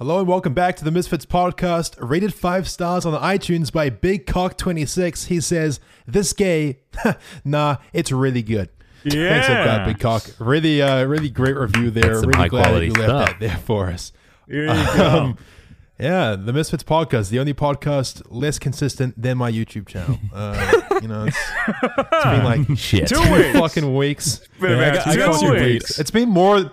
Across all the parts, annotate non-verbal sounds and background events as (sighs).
Hello and welcome back to the Misfits podcast, rated five stars on iTunes by Big Cock 26. He says, This gay, (laughs) nah, it's really good. Yeah. Thanks for that, Big Cock. Really, uh, really great review there. That's really glad you left stuff. that there for us. There you go. Um, yeah, the Misfits podcast, the only podcast less consistent than my YouTube channel. Uh, you know, it's, it's been like (laughs) Shit. Two weeks. fucking weeks. Been Yeah, I got- I got two two weeks. weeks. It's been more.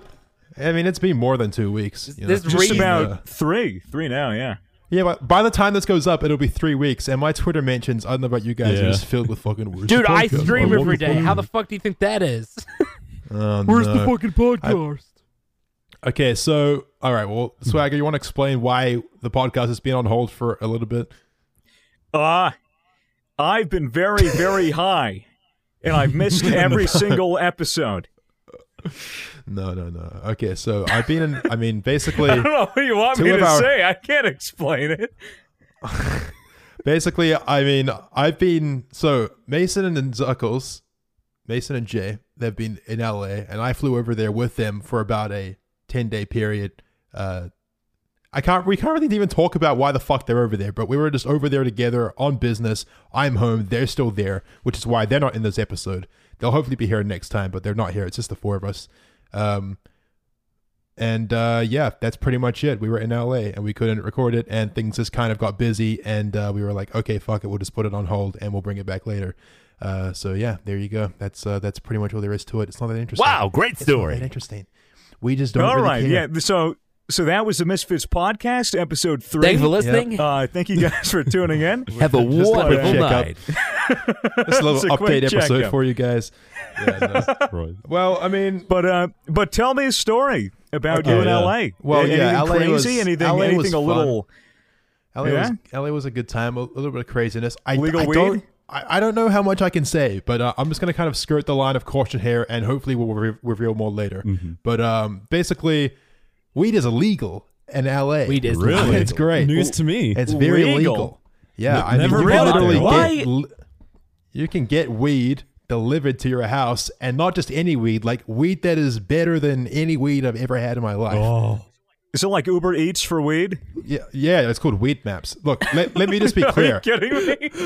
I mean, it's been more than two weeks. you know. This Just reason- about Uh, three. Three now, yeah. Yeah, but by the time this goes up, it'll be three weeks, and my Twitter mentions, I don't know about you guys, are Yeah. just filled with fucking words. Dude, I stream every day. How the fuck do you think that is? (laughs) Oh, Where's the no. fucking podcast? Okay, so all right, well, Swagger, you want to explain why the podcast has been on hold for a little bit? Uh, I've been very, very (laughs) high, and I've missed every (laughs) single episode. No, no, no. Okay, so I've been in. I mean, basically, (laughs) I don't know what you want me to our- say. I can't explain it. (laughs) basically, I mean, I've been so Mason and Zuckles, Mason and Jay, they've been in LA, and I flew over there with them for about a ten day period. Uh, I can't. We can't really even talk about why the fuck they're over there, but we were just over there together on business. I'm home. They're still there, which is why they're not in this episode. They'll hopefully be here next time, but they're not here. It's just the four of us. Um, and uh, yeah, that's pretty much it. We were in LA and we couldn't record it, and things just kind of got busy, and uh, we were like, okay, fuck it, we'll just put it on hold and we'll bring it back later. Uh, so yeah, there you go. That's uh, that's pretty much all there is to it. It's not that interesting. Wow, great It's not that story. interesting. We just don't. All really right, care. yeah. So, so that was the Misfits podcast, episode three. Thanks for listening. Uh, thank you guys for tuning in. (laughs) Have a Just (laughs) a quick wonderful night. Just a little It's a update episode checkup. for you guys. (laughs) Yeah, no. Well, I mean, But uh, but tell me a story about Okay. you in yeah. LA. Well, anything yeah, LA crazy? was- anything? LA was anything a fun. little? LA Yeah? was LA was a good time. A little bit of craziness. I, Legal I weed? don't. I, I don't know how much I can say, but uh, I'm just going to kind of skirt the line of caution here, and hopefully we'll re- reveal more later. Mm-hmm. But um, basically, weed is illegal in LA. Weed is Really? It's great. News to me. It's very Legal? legal. Yeah, N- I mean, never you read can it. literally Why? get li- you can get weed delivered to your house, and not just any weed, like weed that is better than any weed I've ever had in my life. Oh. Is it like Uber Eats for weed? Yeah, yeah, it's called Weedmaps. Look, let, let me just be clear. (laughs) Are you kidding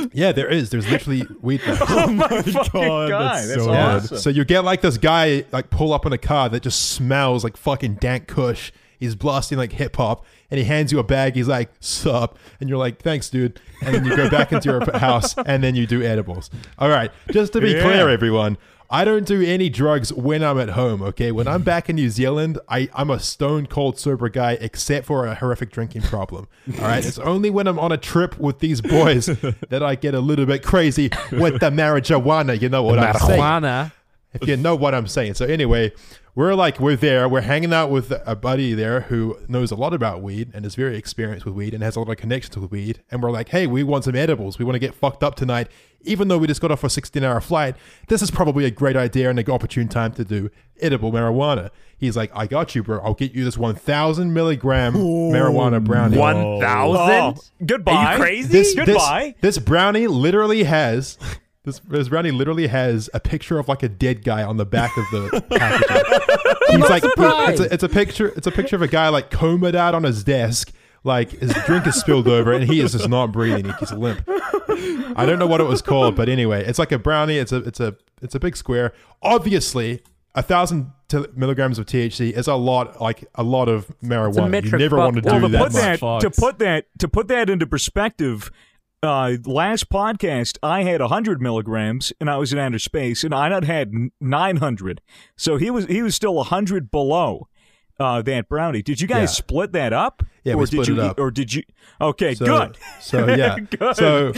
me? Yeah, there is. There's literally Weedmaps. (laughs) oh my (laughs) fucking God, god, that's that's, so Yeah. awesome. So you get like this guy like pull up in a car that just smells like fucking dank kush. He's blasting like hip hop, and he hands you a bag. He's like, "Sup," and you're like, "Thanks, dude." And then you go back into your house, and then you do edibles. All right, just to be Yeah. clear, everyone. I don't do any drugs when I'm at home, okay? When I'm back in New Zealand, I, I'm a stone cold sober guy, except for a horrific drinking problem. All right? It's only when I'm on a trip with these boys (laughs) that I get a little bit crazy with the marijuana. You know what I'm saying? Marijuana. If you know what I'm saying. So anyway, we're like we're there, we're hanging out with a buddy there who knows a lot about weed and is very experienced with weed and has a lot of connections with weed. And we're like, hey, we want some edibles. We want to get fucked up tonight, even though we just got off a 16 hour flight. This is probably a great idea and an opportune time to do edible marijuana. He's like, I got you, bro. I'll get you this 1,000 milligram marijuana brownie. One thousand. Oh, goodbye. Are you crazy? This, Goodbye. This, this brownie literally has this, this brownie literally has a picture of like a dead guy on the back of the packaging. (laughs) He's like, it's a, it's a picture. It's a picture of a guy like combed out on his desk. Like his drink is spilled over and he is just not breathing. He's limp. I don't know what it was called, but anyway, it's like a brownie. It's a it's a it's a big square. Obviously, a thousand t- milligrams of THC is a lot. Like a lot of marijuana. You never want to do Well, to that put much. that to put that to put that into perspective, uh, last podcast I had hundred milligrams and I was in outer space, and I had nine hundred. So he was he was still hundred below uh, that brownie. Did you guys Yeah. split that up? Yeah, or we did split you it up. or did you? Okay, So, good. So yeah. (laughs) Good. So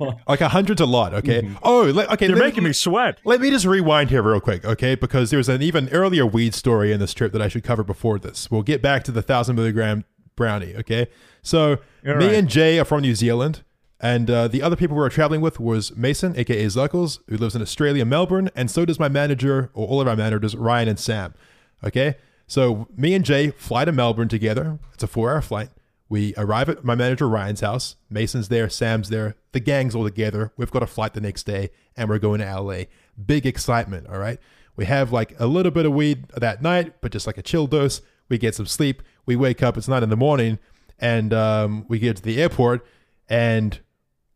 (laughs) like a hundred's a lot. Okay. Oh, le- okay. You're making me sweat. Let me just rewind here real quick, okay? Because there's an even earlier weed story in this trip that I should cover before this. We'll get back to the thousand milligram brownie, okay? So All me right. and Jay are from New Zealand, and uh, the other people we were traveling with was Mason, aka Zuckles, who lives in Australia, Melbourne, and so does my manager, or all of our managers, Ryan and Sam. Okay, so me and Jay fly to Melbourne together. It's a four-hour flight. We arrive at my manager Ryan's house. Mason's there, Sam's there, the gang's all together. We've got a flight the next day, and we're going to LA. Big excitement, all right? We have like a little bit of weed that night, but just like a chill dose. We get some sleep. We wake up. It's nine in the morning, and um, we get to the airport. And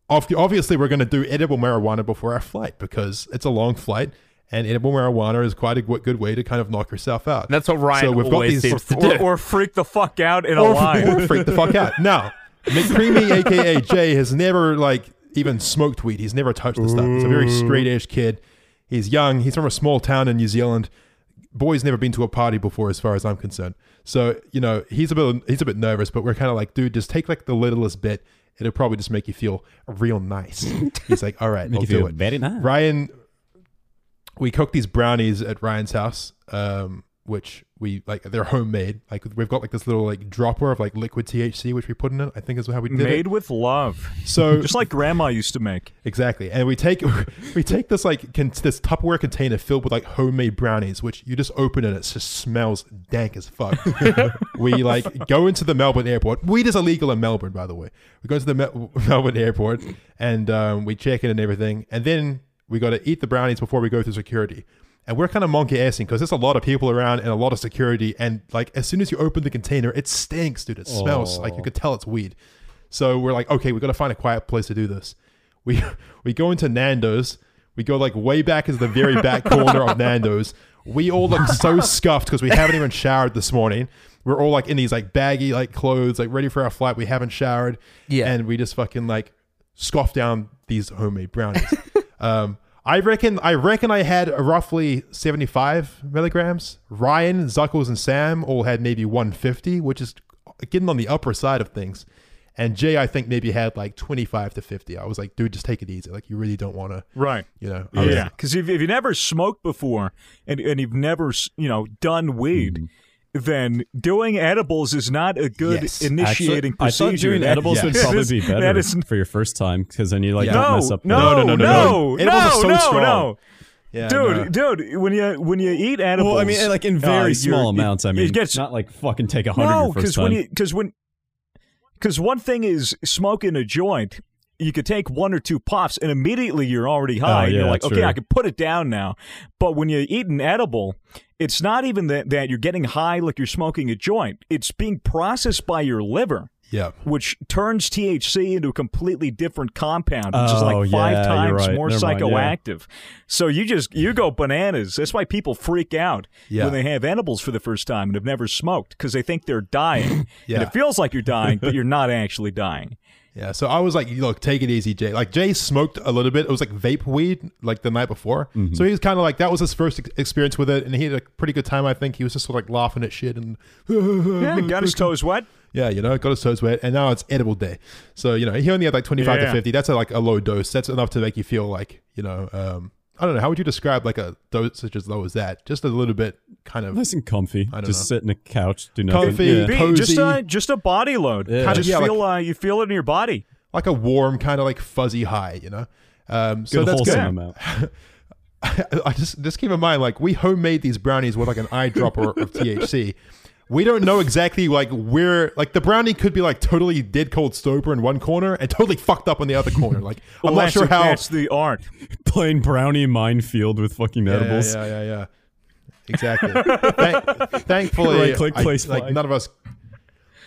obviously, we're going to do edible marijuana before our flight because it's a long flight, and edible marijuana is quite a good way to kind of knock yourself out. That's what Ryan So we've got always these- seems to (laughs) or, do. or freak the fuck out in a or, line. or freak the fuck out. Now, McCreamy, (laughs) aka Jay, has never like even smoked weed. He's never touched the stuff. He's a very straight edge kid. He's young. He's from a small town in New Zealand. Boy's never been to a party before, as far as I'm concerned. So you know he's a bit he's a bit nervous, but we're kind of like, dude, just take like the littlest bit. It'll probably just make you feel real nice. (laughs) He's like, all right, I'll do feel it. very nice. Ryan, we cooked these brownies at Ryan's house, um, which we like. They're homemade. Like we've got like this little like dropper of like liquid THC, which we put in it. I think is how we did it Made it. with love, So (laughs) just like Grandma used to make. exactly, and we take (laughs) we take this like con- this Tupperware container filled with like homemade brownies, which you just open and it just smells dank as fuck. (laughs) we like go into the Melbourne airport. Weed is illegal in Melbourne, by the way. We go to the Mel- Melbourne airport and um, we check in and everything, and then we got to eat the brownies before we go through security. And we're kind of monkey assing because there's a lot of people around and a lot of security. And like as soon as you open the container, it stinks, dude. It smells like you could tell it's weed. So we're like, okay, we got to find a quiet place to do this. (laughs) We we go into Nando's. We go like way back into the very back corner of Nando's. We all look so (laughs) scuffed because we haven't even showered this morning. We're all like in these like baggy like clothes, like ready for our flight. We haven't showered. Yeah. And we just fucking like scoff down these homemade brownies. (laughs) um, I reckon I reckon I had roughly 75 milligrams. Ryan, Zuckles, and Sam all had maybe 150, which is getting on the upper side of things. And Jay, I think maybe had like 25 to 50. I was like, dude, just take it easy. Like, you really don't want to, Right. you know. I Yeah, because if, if you never smoked before and, and you've never you know done weed, mm. Then doing edibles is not a good Yes. initiating Actually, I thought doing That- edibles would probably be (laughs) better That is for your first time because then you like Yeah. don't no, mess up. the- no, No, no, no, no, no, no. Edibles are so no, strong. no. Yeah, dude, no. dude, when you when you eat edibles, Well, I mean, like in very uh, small you're- amounts. I mean, it mean, gets not like fucking take a hundred no, your first when time. you because when because one thing is smoking a joint. You could take one or two puffs and immediately you're already oh, high. Oh, and you're like, okay, true. I can put it down now. But when you eat an edible, it's not even that, that you're getting high like you're smoking a joint. It's being processed by your liver, Yeah. which turns THC into a completely different compound, which is Oh, like five yeah, times right. more Never mind, yeah. psychoactive. So you just you go bananas. That's why people freak out Yeah. when they have edibles for the first time and have never smoked because they think they're dying. (laughs) Yeah. And it feels like you're dying, but you're not actually dying. Yeah, so I was like, look, take it easy, Jay. Like Jay smoked a little bit. It was like vape weed, like the night before. Mm-hmm. So he was kind of like that was his first ex- experience with it, and he had a pretty good time. I think he was just sort of like laughing at shit and (laughs) Yeah, got his toes wet. yeah, you know, got his toes wet, and now it's edible day. So you know, he only had like twenty five Yeah. to fifty. That's a, like a low dose. That's enough to make you feel like you know, um, I don't know. How would you describe like a dosage as low as that? Just a little bit, kind of. Nice and comfy. I don't Just know. sit in a couch, do nothing. Comfy. Yeah. Cozy. just a just a body load. Yeah. You just Yeah, like- feel uh, you feel it in your body. like a warm kind of like fuzzy high, you know. Um, so Good that's wholesome good. amount. (laughs) I just just keep in mind, like we homemade these brownies with like an eyedropper (laughs) of THC. We don't know exactly like where like the brownie could be like totally dead cold sober in one corner and totally fucked up in the other corner. Like (laughs) I'm not sure how. that's the art. (laughs) Playing brownie minefield with fucking Yeah, edibles. Yeah, yeah, yeah. (laughs) Exactly. Thank, thankfully, Right click, I- place like flag. none of us.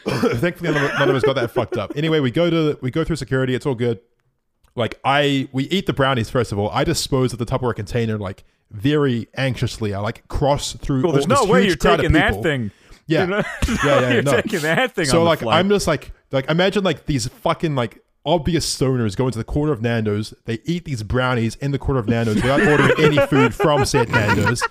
thankfully, none of, none of us got that fucked up. Anyway, we go to we go through security. It's all good. Like I, we eat the brownies first of all. I dispose of the Tupperware container like very anxiously. I like cross through. Well, there's all no this way you're taking that thing. Yeah, You know? (laughs) yeah, yeah. you're no. taking that thing. So like. I'm just like like imagine like these fucking like obvious stoners go into the corner of Nando's. They eat these brownies in the corner of Nando's without (laughs) ordering any food from said Nando's.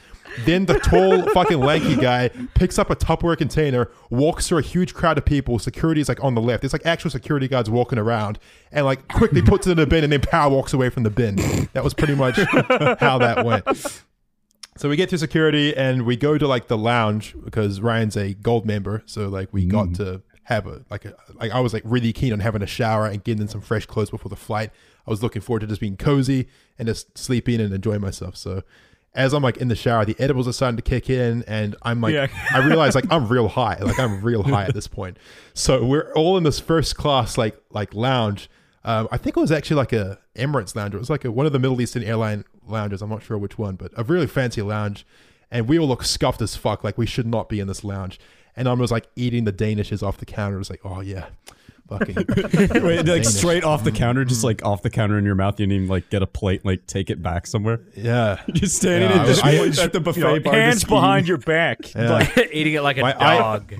Then the tall fucking lanky guy picks up a Tupperware container, walks through a huge crowd of people. Security is like on the left. There's like actual security guards walking around, and like quickly puts it in the bin, and then power walks away from the bin. That was pretty much (laughs) how that went. So we get to security and we go to like the lounge because Ryan's a gold member. So like we got to have a like a like I was like really keen on having a shower and getting in some fresh clothes before the flight. I was looking forward to just being cozy and just sleeping and enjoying myself. So as I'm like in the shower, the edibles are starting to kick in and I'm like Yeah. I realize like I'm real high. Like I'm real high at this (laughs) point. So we're all in this first class like like lounge. Um, I think it was actually like a Emirates lounge. It was like a, one of the Middle Eastern airline lounges. I'm not sure which one, but a really fancy lounge. And we all look scuffed as fuck. Like we should not be in this lounge. and I was like eating the danishes off the counter. It was like, oh yeah, fucking. (laughs) Wait, like Danish. straight off the counter, just mm. like off the counter in your mouth. You didn't even like get a plate, like take it back somewhere. yeah. (laughs) Just standing Yeah, in I just was- at the buffet You know, bar, hands behind eating. your back. Yeah. Like, (laughs) Eating it like a My eye- dog.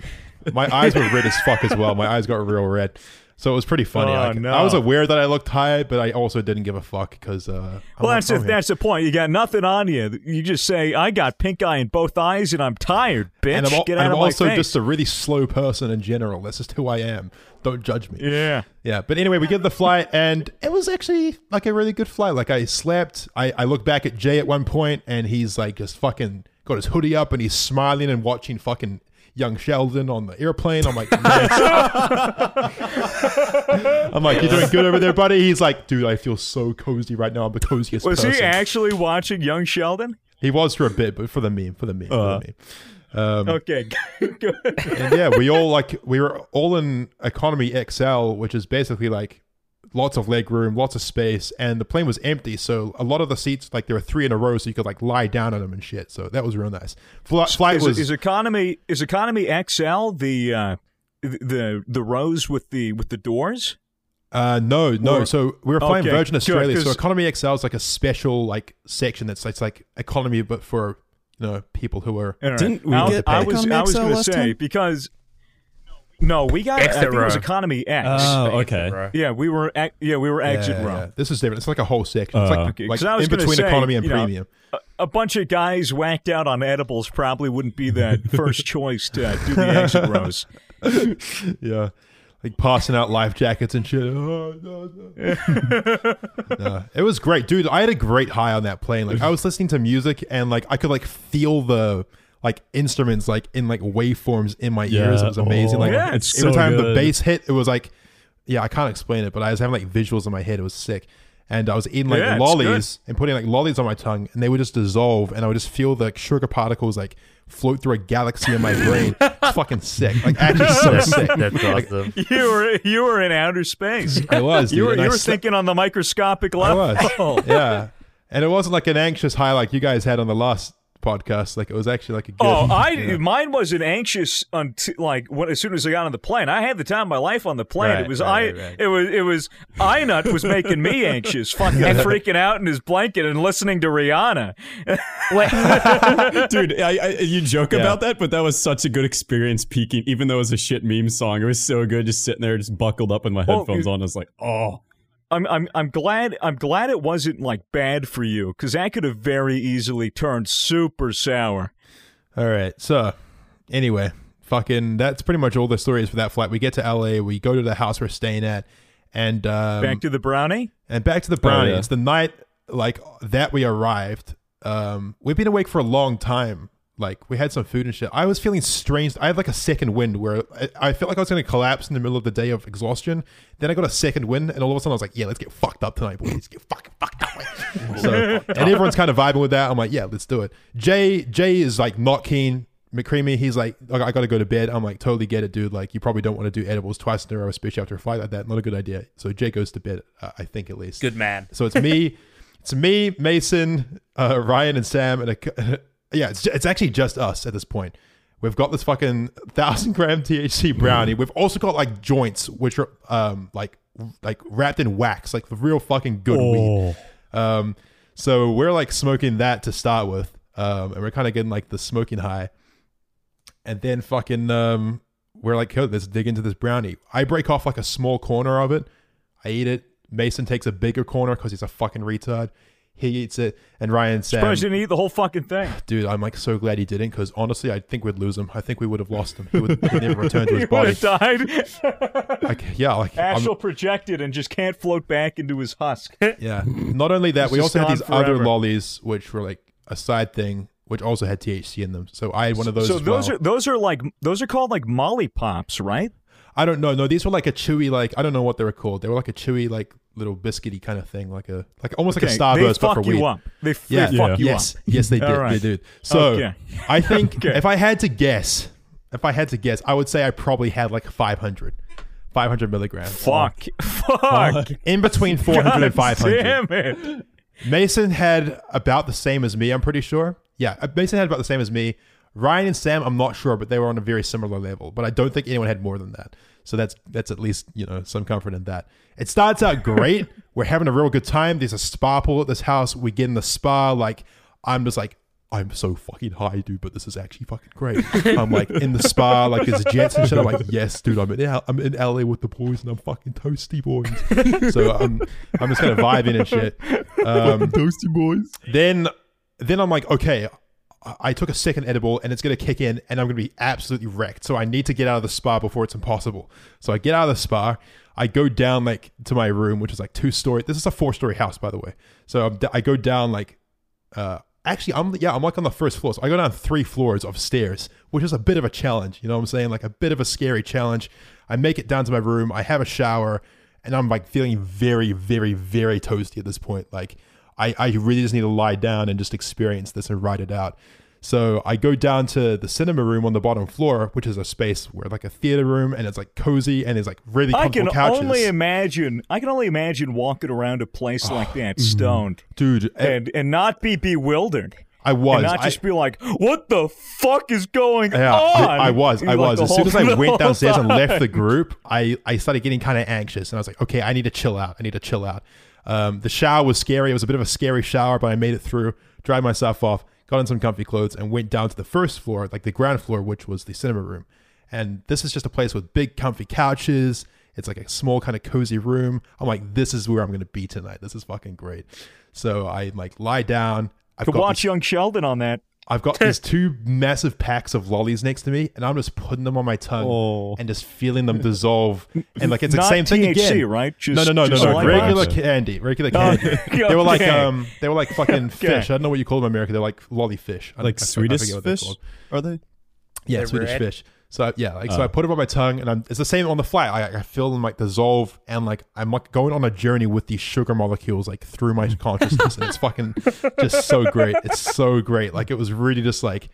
My eyes were red as fuck as well. My eyes got real red. So it was pretty funny. Oh, Like, no. I was aware that I looked tired, but I also didn't give a fuck because. Uh, well, that's the, oh, that's the point. You got nothing on you. You just say, "I got pink eye in both eyes, and I'm tired, bitch. and I'm, al- Get out I'm of my also face." just a really slow person in general. That's just who I am. Don't judge me. yeah. Yeah, but anyway, we get the flight, and it was actually like a really good flight. Like I slept. I, I look back at Jay at one point, and he's like just fucking got his hoodie up, and he's smiling and watching fucking young Sheldon on the airplane. I'm like, nice. (laughs) I'm like, you're doing good over there, buddy. He's like, dude, I feel so cozy right now. I'm the coziest Was person. he actually watching Young Sheldon? He was for a bit, but for the meme, for the meme, for Uh. the meme. Um, Okay, (laughs) good. and yeah, we all like we were all in economy XL, which is basically like lots of leg room, lots of space, and the plane was empty. So a lot of the seats, like there were three in a row, so you could like lie down on them and shit. So that was real nice. Fli- flight Is, was is economy is economy XL the uh, the the rows with the with the doors? uh no no. Or- so we were flying Okay, Virgin good, Australia. so 'cause- economy XL is like a special like section that's it's like economy, but for you know people who are All right. Didn't we I, get I was Economy I was XL going to last say time? because no, we got I Exit think it was economy X. Oh, okay. yeah, we were ex- yeah we were exit Yeah, row. yeah. This is different. It's like a whole section. It's Uh, like, Okay, like 'cause I was in between say, economy and you know, premium. A, a bunch of guys whacked out on edibles probably wouldn't be the (laughs) first choice to do the exit rows. (laughs) Yeah. Like passing out life jackets and shit. Oh, no, no. (laughs) No, it was great, dude. I had a great high on that plane. Like I was listening to music and like I could like feel the like instruments like in like waveforms in my ears. It was amazing. Oh, like Yeah. it's every so time the bass hit, it was like yeah, I can't explain it, but I was having like visuals in my head. It was sick. And I was eating like Yeah, lollies and putting like lollies on my tongue, and they would just dissolve, and I would just feel the sugar particles like float through a galaxy in my brain. It's (laughs) fucking sick. Like actually so sick. That's Like. You were you were in outer space. I was. You dude, were and I you were slept- thinking on the microscopic I level. was. yeah. And it wasn't like an anxious high like you guys had on the last podcast. Like it was actually like a oh, good. Oh, I (laughs) yeah. mine wasn't anxious until like when as soon as I got on the plane. I had the time of my life on the plane. Right, it was right, I right, right. it was it was Inut was making me anxious, fucking (laughs) freaking out in his blanket and listening to Rihanna. (laughs) Dude, I, I, you joke Yeah. about that, but that was such a good experience peeking, even though it was a shit meme song. It was so good just sitting there, just buckled up with my Well, headphones it- on. I was like, oh. I'm I'm I'm glad I'm glad it wasn't like bad for you because that could have very easily turned super sour. All right. So anyway, fucking that's pretty much all the stories for that flight. We get to LA. We go to the house we're staying at, and um, Back to the brownie. and back to the brownie. yeah. It's the night like that we arrived. Um, we've been awake for a long time. Like we had some food and shit. I was feeling strange. I had like a second wind where I, I felt like I was going to collapse in the middle of the day of exhaustion. Then I got a second wind, and all of a sudden I was like, "Yeah, let's get fucked up tonight, boys. Let's get fucking fucked up." (laughs) so, and everyone's kind of vibing with that. I'm like, "Yeah, let's do it." Jay Jay is like not keen. McCreamy, he's like, "Okay, I got to go to bed. I'm like, totally get it, dude. Like, you probably don't want to do edibles twice in a row, especially after a flight like that. Not a good idea. So Jay goes to bed, uh, I think at least. Good man. So it's me, it's me, Mason, uh, Ryan, and Sam, and a, (laughs) yeah, it's it's actually just us at this point. We've got this fucking thousand gram (laughs) THC brownie. We've also got like joints, which are um like like wrapped in wax, like the real fucking good weed. Oh. Um, so we're like smoking that to start with, um, and we're kind of getting like the smoking high, and then fucking um, we're like, yo, let's dig into this brownie. I break off like a small corner of it. I eat it. Mason takes a bigger corner because he's a fucking retard. He eats it, and Ryan Sam. Surprised didn't eat the whole fucking thing. (laughs) Dude, I'm like so glad he didn't because honestly, I think we'd lose him. I think we would have lost him. He would he'd never return to (laughs) his He would body. have died. (laughs) Like, yeah, like I'm- projected and just can't float back into his husk. Yeah. Not only that, we also had these other lollies, which were like a side thing, which also had THC in them. So I had one of those. so those well. are those are like those are called like molly pops, right? I don't know. No, these were like a chewy, like I don't know what they were called. They were like a chewy, like little biscuity kind of thing, like a like almost like a Starburst, but for weed. They, f- Yeah, they fuck you yes, up. yes, they (laughs) did. Right. They did. So Okay. I think (laughs) Okay. if I had to guess, if I had to guess, I would say I probably had like 500, 500 milligrams. Fuck. Fuck. In between (laughs) 400 and 500. Damn it. Mason had about the same as me, I'm pretty sure. Yeah, uh, Mason had about the same as me. Ryan and Sam, I'm not sure, but they were on a very similar level. But I don't think anyone had more than that. So that's that's at least you know some comfort in that. It starts out great. (laughs) We're having a real good time. There's a spa pool at this house. We get in the spa. Like I'm just like I'm so fucking high, dude. But this is actually fucking great. I'm like in the spa, like there's jets and shit. I'm like, yes, dude. I'm in L- I'm in LA with the boys, and I'm fucking toasty boys. (laughs) so I'm I'm just kind of vibing and shit. Um, Toasty boys. then then I'm like, okay, I- took a second edible and it's gonna kick in and I'm gonna be absolutely wrecked. So I need to get out of the spa before it's impossible. So I get out of the spa. I go down like to my room, which is like two story. This is a four story house, by the way. So I'm, I go down like, uh, actually, I'm yeah, I'm like on the first floor. So I go down three floors of stairs, which is a bit of a challenge. You know what I'm saying? Like a bit of a scary challenge. I make it down to my room. I have a shower, and I'm like feeling very, very, very toasty at this point. Like I, I really just need to lie down and just experience this and write it out. So I go down to the cinema room on the bottom floor, which is a space where like a theater room, and it's like cozy and it's like really comfortable. I can couches. only imagine. I can only imagine walking around a place like (sighs) that, mm-hmm. stoned, Dude, I- and and not be bewildered, I was. and not I- just be like, "What the fuck is going Yeah, on?" I, I was. I was. the As soon as I went (laughs) downstairs and left the group, I, I started getting kind of anxious, and I was like, okay, I need to chill out. I need to chill out. Um, the shower was scary. It was a bit of a scary shower, but I made it through. Dried myself off, got in some comfy clothes, and went down to the first floor, like the ground floor, which was the cinema room. And this is just a place with big, comfy couches. It's like a small, kind of cozy room. I'm like, this is where I'm going to be tonight. This is fucking great. So I like lie down. I've Could watch these- Young Sheldon on that. I've got these (laughs) two massive packs of lollies next to me, and I'm just putting them on my tongue Oh. and just feeling them dissolve. And like it's the Not same thing again, right? Just, no, no, no, no, just no. like Regular that. candy, regular (laughs) candy. (laughs) They were like um, they were like fucking fish. I don't know what you call them in America. They're like lolly fish. I- Like I- I Swedish forget what fish? Are they? Yeah, They're Swedish red? fish. So yeah, like so Oh. I put it on my tongue, and I'm, it's the same on the flight. I, I feel them like dissolve, and like I'm like going on a journey with these sugar molecules like through my (laughs) consciousness, and it's fucking just so great. It's so great. Like it was really just like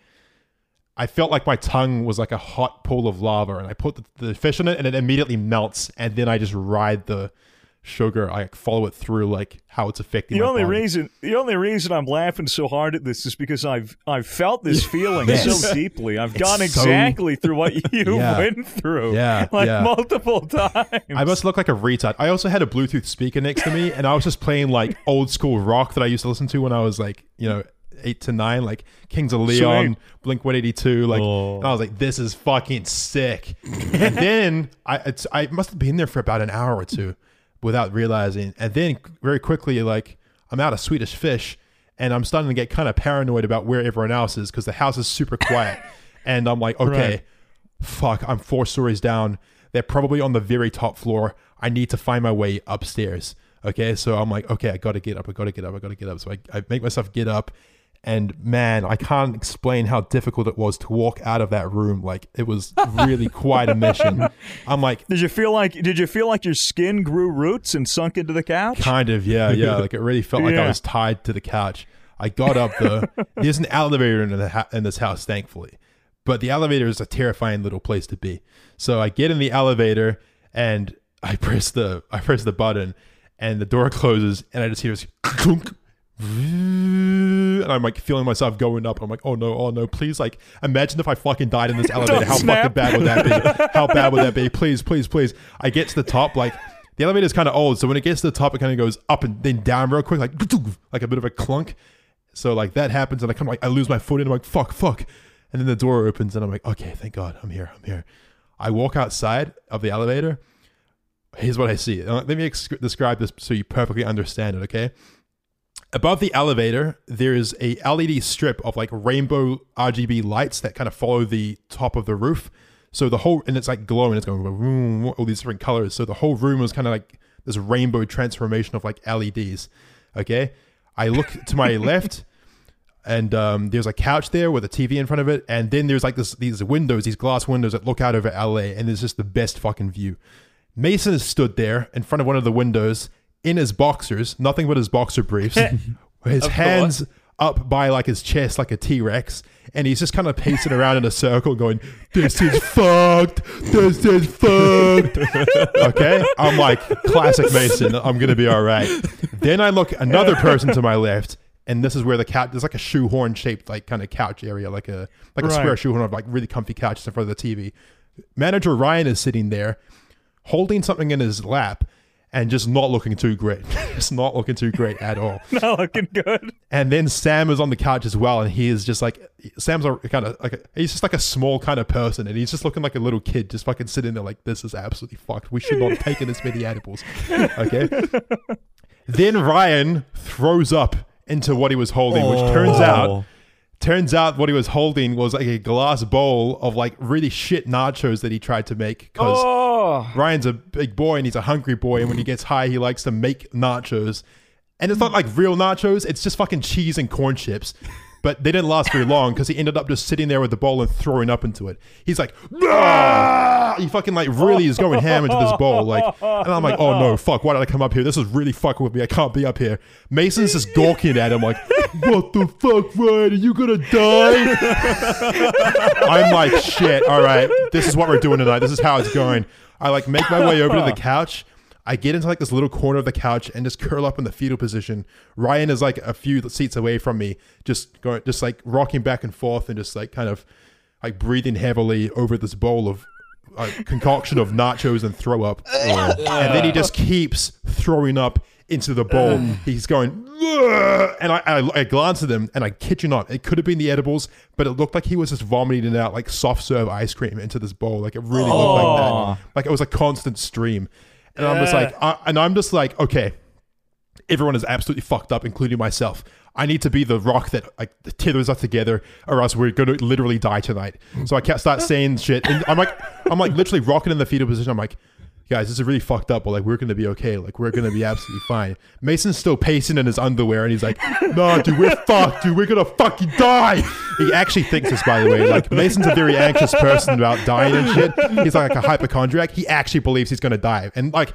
I felt like my tongue was like a hot pool of lava, and I put the, the fish in it, and it immediately melts, and then I just ride the sugar. I follow it through like how it's affecting. The only body. reason the only reason I'm laughing so hard at this is because I've I've felt this (laughs) feeling Yes. so deeply. I've It's gone so- exactly through what (laughs) you Yeah. went through. Yeah, (laughs) Like yeah. multiple times. I must look like a retard. I also had a Bluetooth speaker next to me, and I was just playing like old school rock that I used to listen to when I was like, you know, eight to nine, like Kings of Leon, Sweet. Blink One Eighty Two. Like, Oh. I was like, this is fucking sick. and then I, it's, I must have been there for about an hour or two without realizing. And then very quickly, like, I'm out of Swedish fish, and I'm starting to get kind of paranoid about where everyone else is because the house is super quiet, (laughs) and I'm like, okay Right. fuck, I'm four stories down. They're probably on the very top floor. I need to find my way upstairs. Okay, so I'm like, okay, I gotta get up. I gotta get up. I gotta get up. So I, I make myself get up. And man, I can't explain how difficult it was to walk out of that room. Like it was really (laughs) quite a mission. I'm like, Did you feel like did you feel like your skin grew roots and sunk into the couch? Kind of, yeah, yeah. (laughs) Like it really felt like I was tied to the couch. I got up though. (laughs) There's an elevator in the ha- in this house, thankfully, but the elevator is a terrifying little place to be. So I get in the elevator and I press the I press the button, and the door closes, and I just hear this clunk. And I'm like feeling myself going up. I'm like, oh no, oh no, please, like, imagine if I fucking died in this (laughs) elevator. How snap. fucking bad would that be? (laughs) How bad would that be? Please, please, please. I get to the top, like, the elevator is kind of old, so when it gets to the top, it kind of goes up and then down real quick, like, (laughs) like a bit of a clunk. So like that happens, and I kind of like I lose my footing. I'm like, fuck, fuck, and then the door opens, and I'm like, okay, thank God, I'm here, I'm here. I walk outside of the elevator. Here's what I see. Let me ex- describe this so you perfectly understand it. Okay. Above the elevator, there's a LED strip of like rainbow RGB lights that kind of follow the top of the roof. So the whole and it's like glowing. It's going vroom, all these different colors. So the whole room was kind of like this rainbow transformation of like LEDs. Okay, I look to my (laughs) left, and um, there's a couch there with a TV in front of it, and then there's like this these windows, these glass windows that look out over LA, and it's just the best fucking view. Mason is stood there in front of one of the windows in his boxers, nothing but his boxer briefs, (laughs) his hands up by like his chest like a T-Rex, and he's just kind of pacing around in a circle going, This is fucked. This is fucked. (laughs) okay? I'm like, classic Mason, I'm gonna be all right. Then I look another person to my left, and this is where the couch there's like a shoehorn shaped like kind of couch area, like a like a Right. square shoehorn of like really comfy couches in front of the TV. Manager Ryan is sitting there, holding something in his lap, and just not looking too great. (laughs) just not looking too great at all. (laughs) Not looking good. And then Sam is on the couch as well, and he is just like Sam's a kind of like a, he's just like a small kind of person, and he's just looking like a little kid, just fucking sitting there like this is absolutely fucked. We should not have taken this many edibles. (laughs) Okay. then Ryan throws up into what he was holding, which turns out turns out what he was holding was like a glass bowl of like really shit nachos that he tried to make because Oh, Ryan's a big boy and he's a hungry boy, and when he gets high, he likes to make nachos. And it's not like real nachos; it's just fucking cheese and corn chips. But they didn't last very long because he ended up just sitting there with the bowl and throwing up into it. He's like, "Ah!" he fucking like really is going ham into this bowl, like, and I'm like, oh no, fuck, why did I come up here? This is really fucking with me. I can't be up here. Mason's just gawking at him like, what the fuck, Ryan? Are you gonna die? I'm like, shit. All right, this is what we're doing tonight. This is how it's going. I like make my way over to the (laughs) couch. I get into like this little corner of the couch and just curl up in the fetal position. Ryan is like a few seats away from me, just going, just like rocking back and forth and just like kind of like breathing heavily over this bowl of uh, concoction of nachos and throw up. (laughs) and then he just keeps throwing up into the bowl. He's going, "Ugh," and I, I, I glance at him, and I kid you not, it could have been the edibles, but it looked like he was just vomiting it out like soft serve ice cream into this bowl. Like it really looked like that. Oh. Like it was a constant stream. And I'm just like, I, and I'm just like, okay, everyone is absolutely fucked up, including myself. I need to be the rock that like tethers us together, or else we're going to literally die tonight. So I can't start (laughs) saying shit, and I'm like, I'm like literally rocking in the fetal position. I'm like, guys, this is really fucked up, but like we're to be okay. Like we're to be absolutely fine. Mason's still pacing in his underwear, and he's like, no, dude, we're fucked, dude. We're gonna fucking die. He actually thinks this, by the way. Like Mason's a very anxious person about dying and shit. He's like a hypochondriac. He actually believes he's gonna die, and like.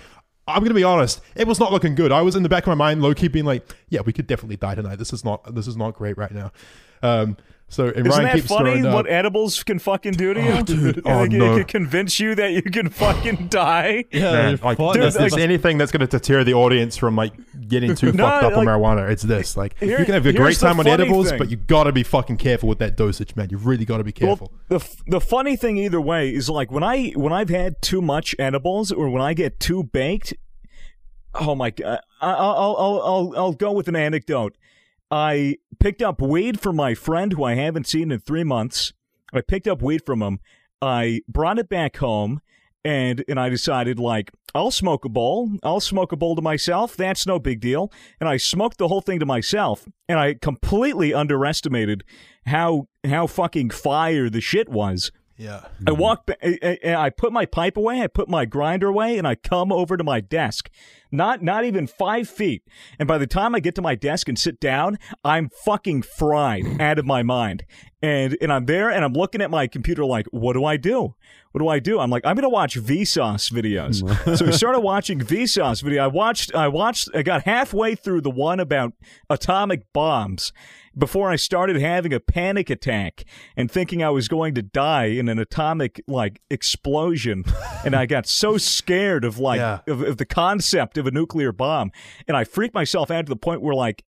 I'm gonna be honest. It was not looking good. I was in the back of my mind, low key, being like, "Yeah, we could definitely die tonight. This is not. This is not great right now." Um. So and isn't Ryan that keeps funny? throwing up. What edibles can fucking do to you? Oh, dude. (laughs) Oh, it Oh, can- no. It can convince you that you can fucking die. Yeah, Man, they're like, Dude, there's like- anything that's going to deter the audience from like getting too (laughs) No, fucked up on marijuana, it's this. Like, Here- you can have a great time on edibles, thing. but you got to be fucking careful with that dosage, man. You really got to be careful. Well, the the funny thing either way is like when I when I've had too much edibles or when I get too baked. Oh my god! I- I'll I'll I'll I'll go with an anecdote. I picked up weed from my friend who I haven't seen in three months. I picked up weed from him. I brought it back home, and and I decided like I'll smoke a bowl. I'll smoke a bowl to myself. That's no big deal. And I smoked the whole thing to myself, and I completely underestimated how how fucking fire the shit was. Yeah. I walk, ba- I, I, I put my pipe away, I put my grinder away, and I come over to my desk. Not, not even five feet. And by the time I get to my desk and sit down, I'm fucking fried (laughs) out of my mind. And, and I'm there and I'm looking at my computer like, what do I do? What do I do? I'm like, I'm gonna watch Vsauce videos. (laughs) so I started watching Vsauce video. I watched, I watched, I got halfway through the one about atomic bombs before I started having a panic attack and thinking I was going to die in an atomic like explosion. (laughs) and I got so scared of like Yeah. of, of the concept of a nuclear bomb, and I freaked myself out to the point where like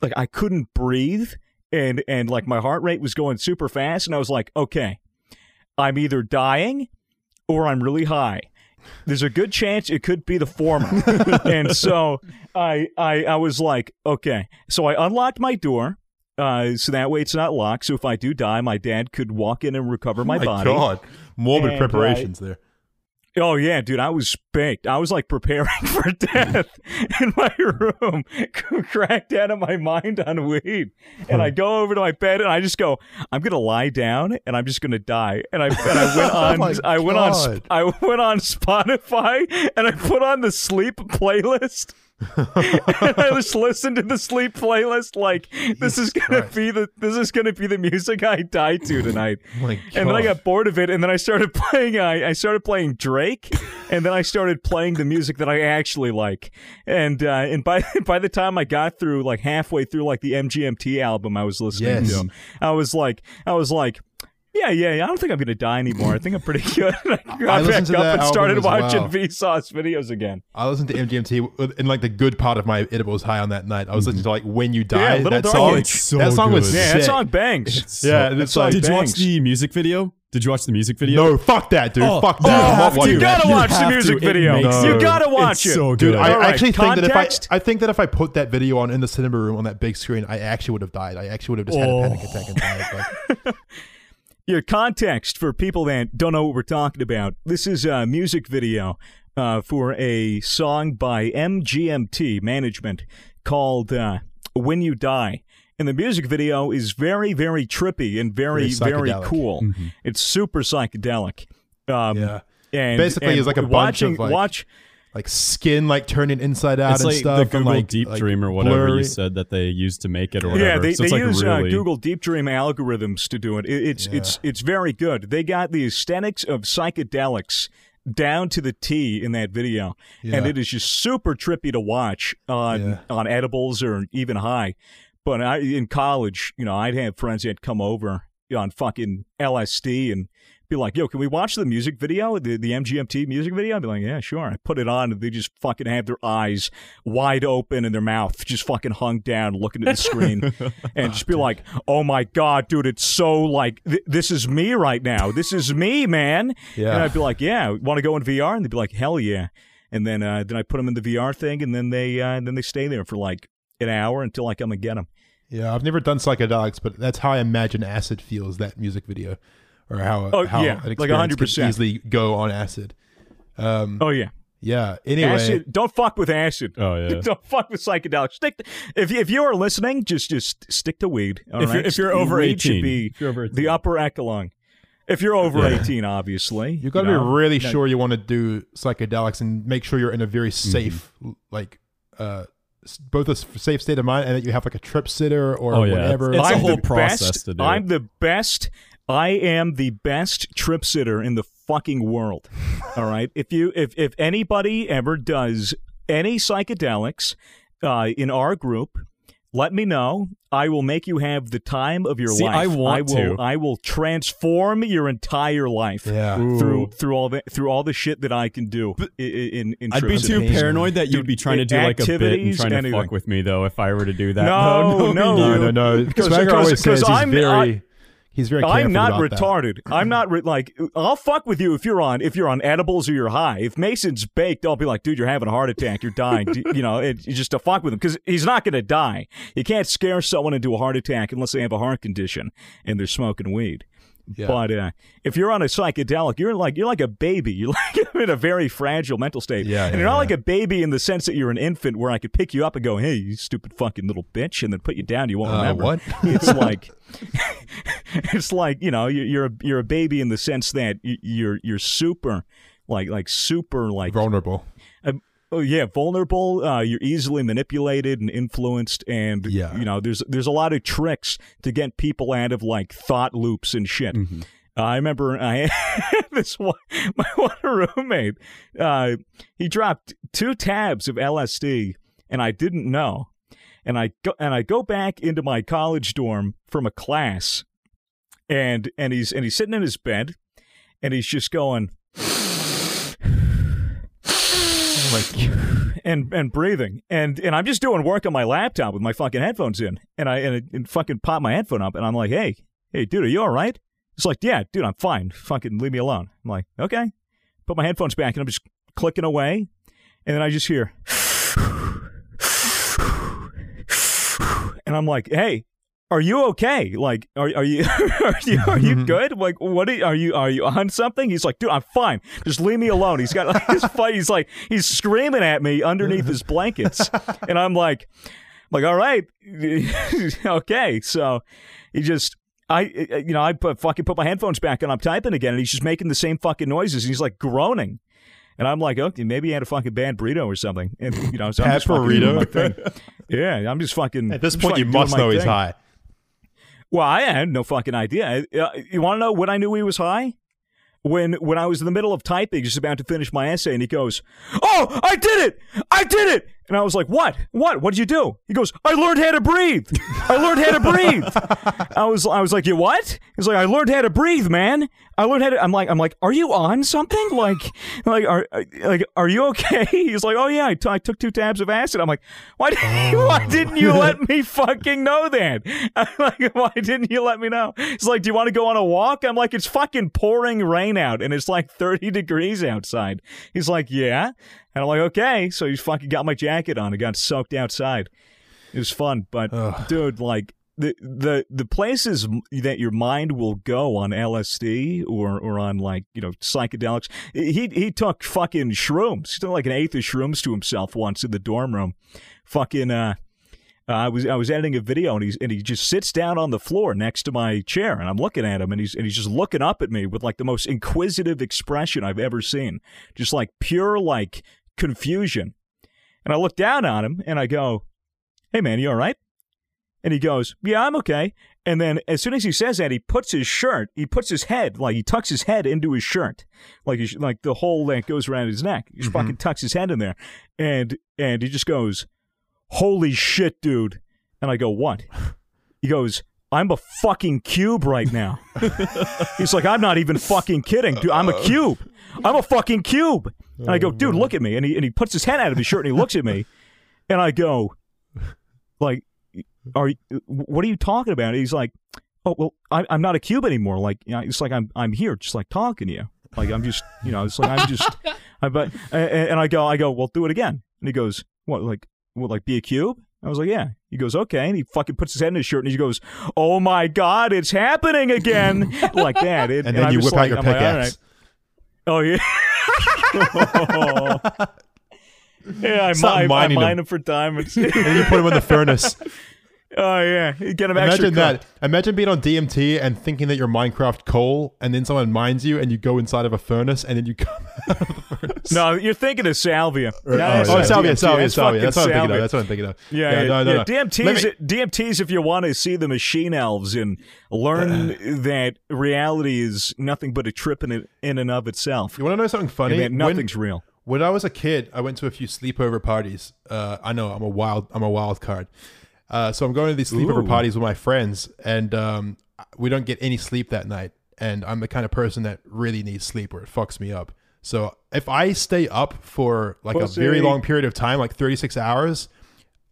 like I couldn't breathe and and like my heart rate was going super fast, and I was like, okay, I'm either dying or I'm really high. There's a good chance it could be the former. (laughs) and so I, I I was like, okay. So I unlocked my door. Uh, so that way it's not locked. So if I do die, my dad could walk in and recover my, My body. God, morbid And, preparations there. Oh yeah, dude, I was baked. I was like preparing (laughs) for death (laughs) in my room, (laughs) cracked out of my mind on weed. And I go over to my bed and I just go, I'm gonna lie down and I'm just gonna die. And I and I went on, Oh I went on, God. I went on Spotify and I put on the sleep playlist. And (laughs) I just listened to the sleep playlist like this is gonna Christ. be the this is gonna be the music I die to tonight. (laughs) Oh my And then I got bored of it, and then I started (laughs) playing. I, I started playing Drake, and then I started playing the music that I actually like. And uh, and by by the time I got through, like halfway through, like the MGMT album I was listening Yes. to, I was like, I was like, Yeah, yeah, yeah. I don't think I'm gonna die anymore. I think I'm pretty (laughs) good. I got listened back to up that and album started as watching well. Vsauce videos again. I listened to MGMT in like the good part of my edibles high on that night. I was listening mm-hmm. to like When You Die. Little that Dark song, Age. So that song was good. Yeah, sick. that song bangs. It's Yeah, so- it's like- Did you watch the music video? Did you watch the music video? No, fuck that, dude. Oh, fuck oh, you that. I'm have not watching you gotta You watch the have to. music It video. makes You gotta watch it's it. so Dude, good. I All right, actually think that if I. I think that if I put that video on in the cinema room on that big screen, I actually would have died. I actually would have just had a panic Oh. attack and died. Like, (laughs) Your context for people that don't know what we're talking about. This is a music video uh, for a song by MGMT Management called uh, "When You Die." And the music video is very, very trippy and very, Very cool. It's super psychedelic. Um, yeah, and Basically, and it's like a bunch watching, of, like, watch. Like skin like turning inside out It's and like stuff. the and, Google like, Deep like Dream or whatever blurry. you said that they used to make it or whatever. Yeah, they, so they it's like use really uh, Google Deep Dream algorithms to do it. it it's it's it's very good. They got the aesthetics of psychedelics down to the T in that video, and it is just super trippy to watch on Yeah. on edibles or even high. But I, in college, you know, I'd have friends that come over on fucking LSD and be like, "Yo, can we watch the music video, the the MGMT music video?" I'd be like, "Yeah, sure." I put it on, and they just fucking have their eyes wide open and their mouth just fucking hung down, looking at the screen, (laughs) and just be like, "Oh my god, dude, it's so like th- this is me right now. This is me, man." Yeah. And I'd be like, "Yeah, want to go in VR?" And they'd be like, "Hell yeah!" And then uh, then I put them in the VR thing, and then they uh, then they stay there for like an hour until I come and get them. Yeah, I've never done psychedelics, but that's how I imagine acid feels. That music video, or how Oh, how yeah, an like 100%. easily go on acid. Um, Oh yeah. yeah. Anyway, Acid, don't fuck with acid. Oh, yeah. (laughs) don't fuck with psychedelics. Stick to, if you, if you are listening, just just stick to weed. all If right? you're- if you're over weed should 18. be If you're over 18. the upper echelon. If you're over Yeah. eighteen, obviously, you've got to you know? be really No. sure you want to do psychedelics and make sure you're in a very Mm-hmm. safe, like, uh, both a safe state of mind and that you have like a trip sitter or Oh, yeah. whatever. It's a I'm whole process best, to do I'm the best. I am the best trip sitter in the fucking world. (laughs) All right. If you if if anybody ever does any psychedelics uh, in our group, let me know. I will make you have the time of your See, life. I want will, to. I will transform your entire life. yeah. Through through all the through all the shit that I can do in in, in I'd be too amazing. paranoid that you'd be trying to do like a bit and trying to anything. fuck with me though if I were to do that. No, (laughs) no, No, no, no. Because- Swagger because- always because says he's I'm- very, I- he's very. I'm not about that. retarded. I'm not re- like I'll fuck with you if you're on if you're on edibles or you're high. If Mason's baked, I'll be like, dude, you're having a heart attack. You're dying. You know, it, just to fuck with him because he's not going to die. You can't scare someone into a heart attack unless they have a heart condition and they're smoking weed. Yeah. But uh, if you're on a psychedelic, you're like you're like a baby. (laughs) You're like in a very fragile mental state. Yeah, and yeah, you're not yeah. like a baby in the sense that you're an infant, where I could pick you up and go, "Hey, you stupid fucking little bitch," and then put you down. You won't Uh, remember. what? It's (laughs) like (laughs) it's like you know you- you're a, you're a baby in the sense that you- you're you're super like like super like vulnerable. oh yeah vulnerable uh, you're easily manipulated and influenced and Yeah. you know there's there's a lot of tricks to get people out of like thought loops and shit I remember (laughs) I this one (laughs) my one roommate uh, he dropped two tabs of LSD and I didn't know and I go and I go back into my college dorm from a class and and he's and he's sitting in his bed and he's just going like and and breathing. And and I'm just doing work on my laptop with my fucking headphones in and I and, and fucking pop my headphone up and I'm like hey hey dude are you all right? It's like yeah dude I'm fine. Fucking leave me alone. I'm like okay. Put my headphones back and I'm just clicking away and then I just hear and I'm like hey are you okay? Like, are are you (laughs) are you are you (laughs) good? Like, what are you, are you are you on something? He's like, dude, I'm fine. Just leave me alone. He's got like his fight. He's like, he's screaming at me underneath his blankets, (laughs) and I'm like, like, all right, okay. So he just. I, you know, I put, fucking put my headphones back and I'm typing again, and he's just making the same fucking noises. And he's like groaning, and I'm like, okay, maybe he had a fucking bad burrito or something. And you know, so I'm Bad just burrito? thing. Yeah, I'm just fucking. At this I'm point, you must know he's high. Well, I had no fucking idea. Uh, you want to know when I knew he was high? When when I was in the middle of typing, just about to finish my essay, and he goes, "Oh, I did it! I did it!" And I was like, "What? What? What'd you do?" He goes, "I learned how to breathe. I learned how to breathe." (laughs) I was, I was like, "You what?" He's like, "I learned how to breathe, man. I learned how to." I'm like, "I'm like, are you on something? Like, like, are, like, are you okay?" (laughs) He's like, "Oh yeah, I, t- I took two tabs of acid." I'm like, "Why? Did, oh. why didn't you let (laughs) me fucking know that? I'm like, why didn't you let me know?" He's like, "Do you want to go on a walk?" I'm like, "It's fucking pouring rain out, and it's like 30 degrees outside." He's like, "Yeah." And I'm like, okay. So he's fucking got my jacket on. I got soaked outside. It was fun, but dude, like the the the places that your mind will go on LSD or or on like you know psychedelics. He he took fucking shrooms. He took like an eighth of shrooms to himself once in the dorm room. Fucking uh. Uh, I was I was editing a video and he's and he just sits down on the floor next to my chair and I'm looking at him and he's and he's just looking up at me with like the most inquisitive expression I've ever seen, just like pure like confusion. And I look down on him and I go, "Hey man, you all right?" And he goes, "Yeah, I'm okay." And then as soon as he says that, he puts his shirt, he puts his head, like he tucks his head into his shirt, like he, like the hole that goes around his neck. He just mm-hmm. fucking tucks his head in there, and and he just goes, "Holy shit, dude!" And I go, "What?" He goes, "I'm a fucking cube right now." (laughs) He's like, "I'm not even fucking kidding, dude. I'm a cube. I'm a fucking cube." And I go, "Dude, look at me." And he and he puts his head out of his shirt and he looks at me, (laughs) and I go, "Like." are you, what are you talking about? And he's like, oh well, I, I'm not a cube anymore. Like, you know, it's like I'm I'm here, just like talking to you. Like I'm just, you know, it's like I'm just, (laughs) I but and, and I go, I go, well, do it again. And he goes, what, like, what, like be a cube? I was like, yeah. He goes, okay. And he fucking puts his head in his shirt and he goes, oh my god, it's happening again, (laughs) like that. It- And then I'm you just whip out like- your I'm like, pickaxe. right. Oh yeah. (laughs) yeah, I, mine, I mine them. them for diamonds. and you put him in the furnace. (laughs) oh yeah, you get extra Imagine that. Imagine being on DMT and thinking that you're Minecraft coal, and then someone mines you, and you go inside of a furnace, and then you come (laughs) out of the furnace. No, you're thinking of salvia. No, that's oh, salvia, DMT. salvia, That's salvia. That's what I'm thinking of. That's what I'm thinking of. Yeah, yeah, no, no, yeah. DMTs, me- DMTs if you want to see the machine elves and learn that reality is nothing but a trip in, it, in and of itself. You want to know something funny? That When- nothing's real. When I was a kid, I went to a few sleepover parties. Uh, I know I'm a wild, I'm a wild card. Uh, so I'm going to these sleepover Ooh. parties with my friends, and um, we don't get any sleep that night. And I'm the kind of person that really needs sleep, or it fucks me up. So if I stay up for like a very long period of time, like 36 hours,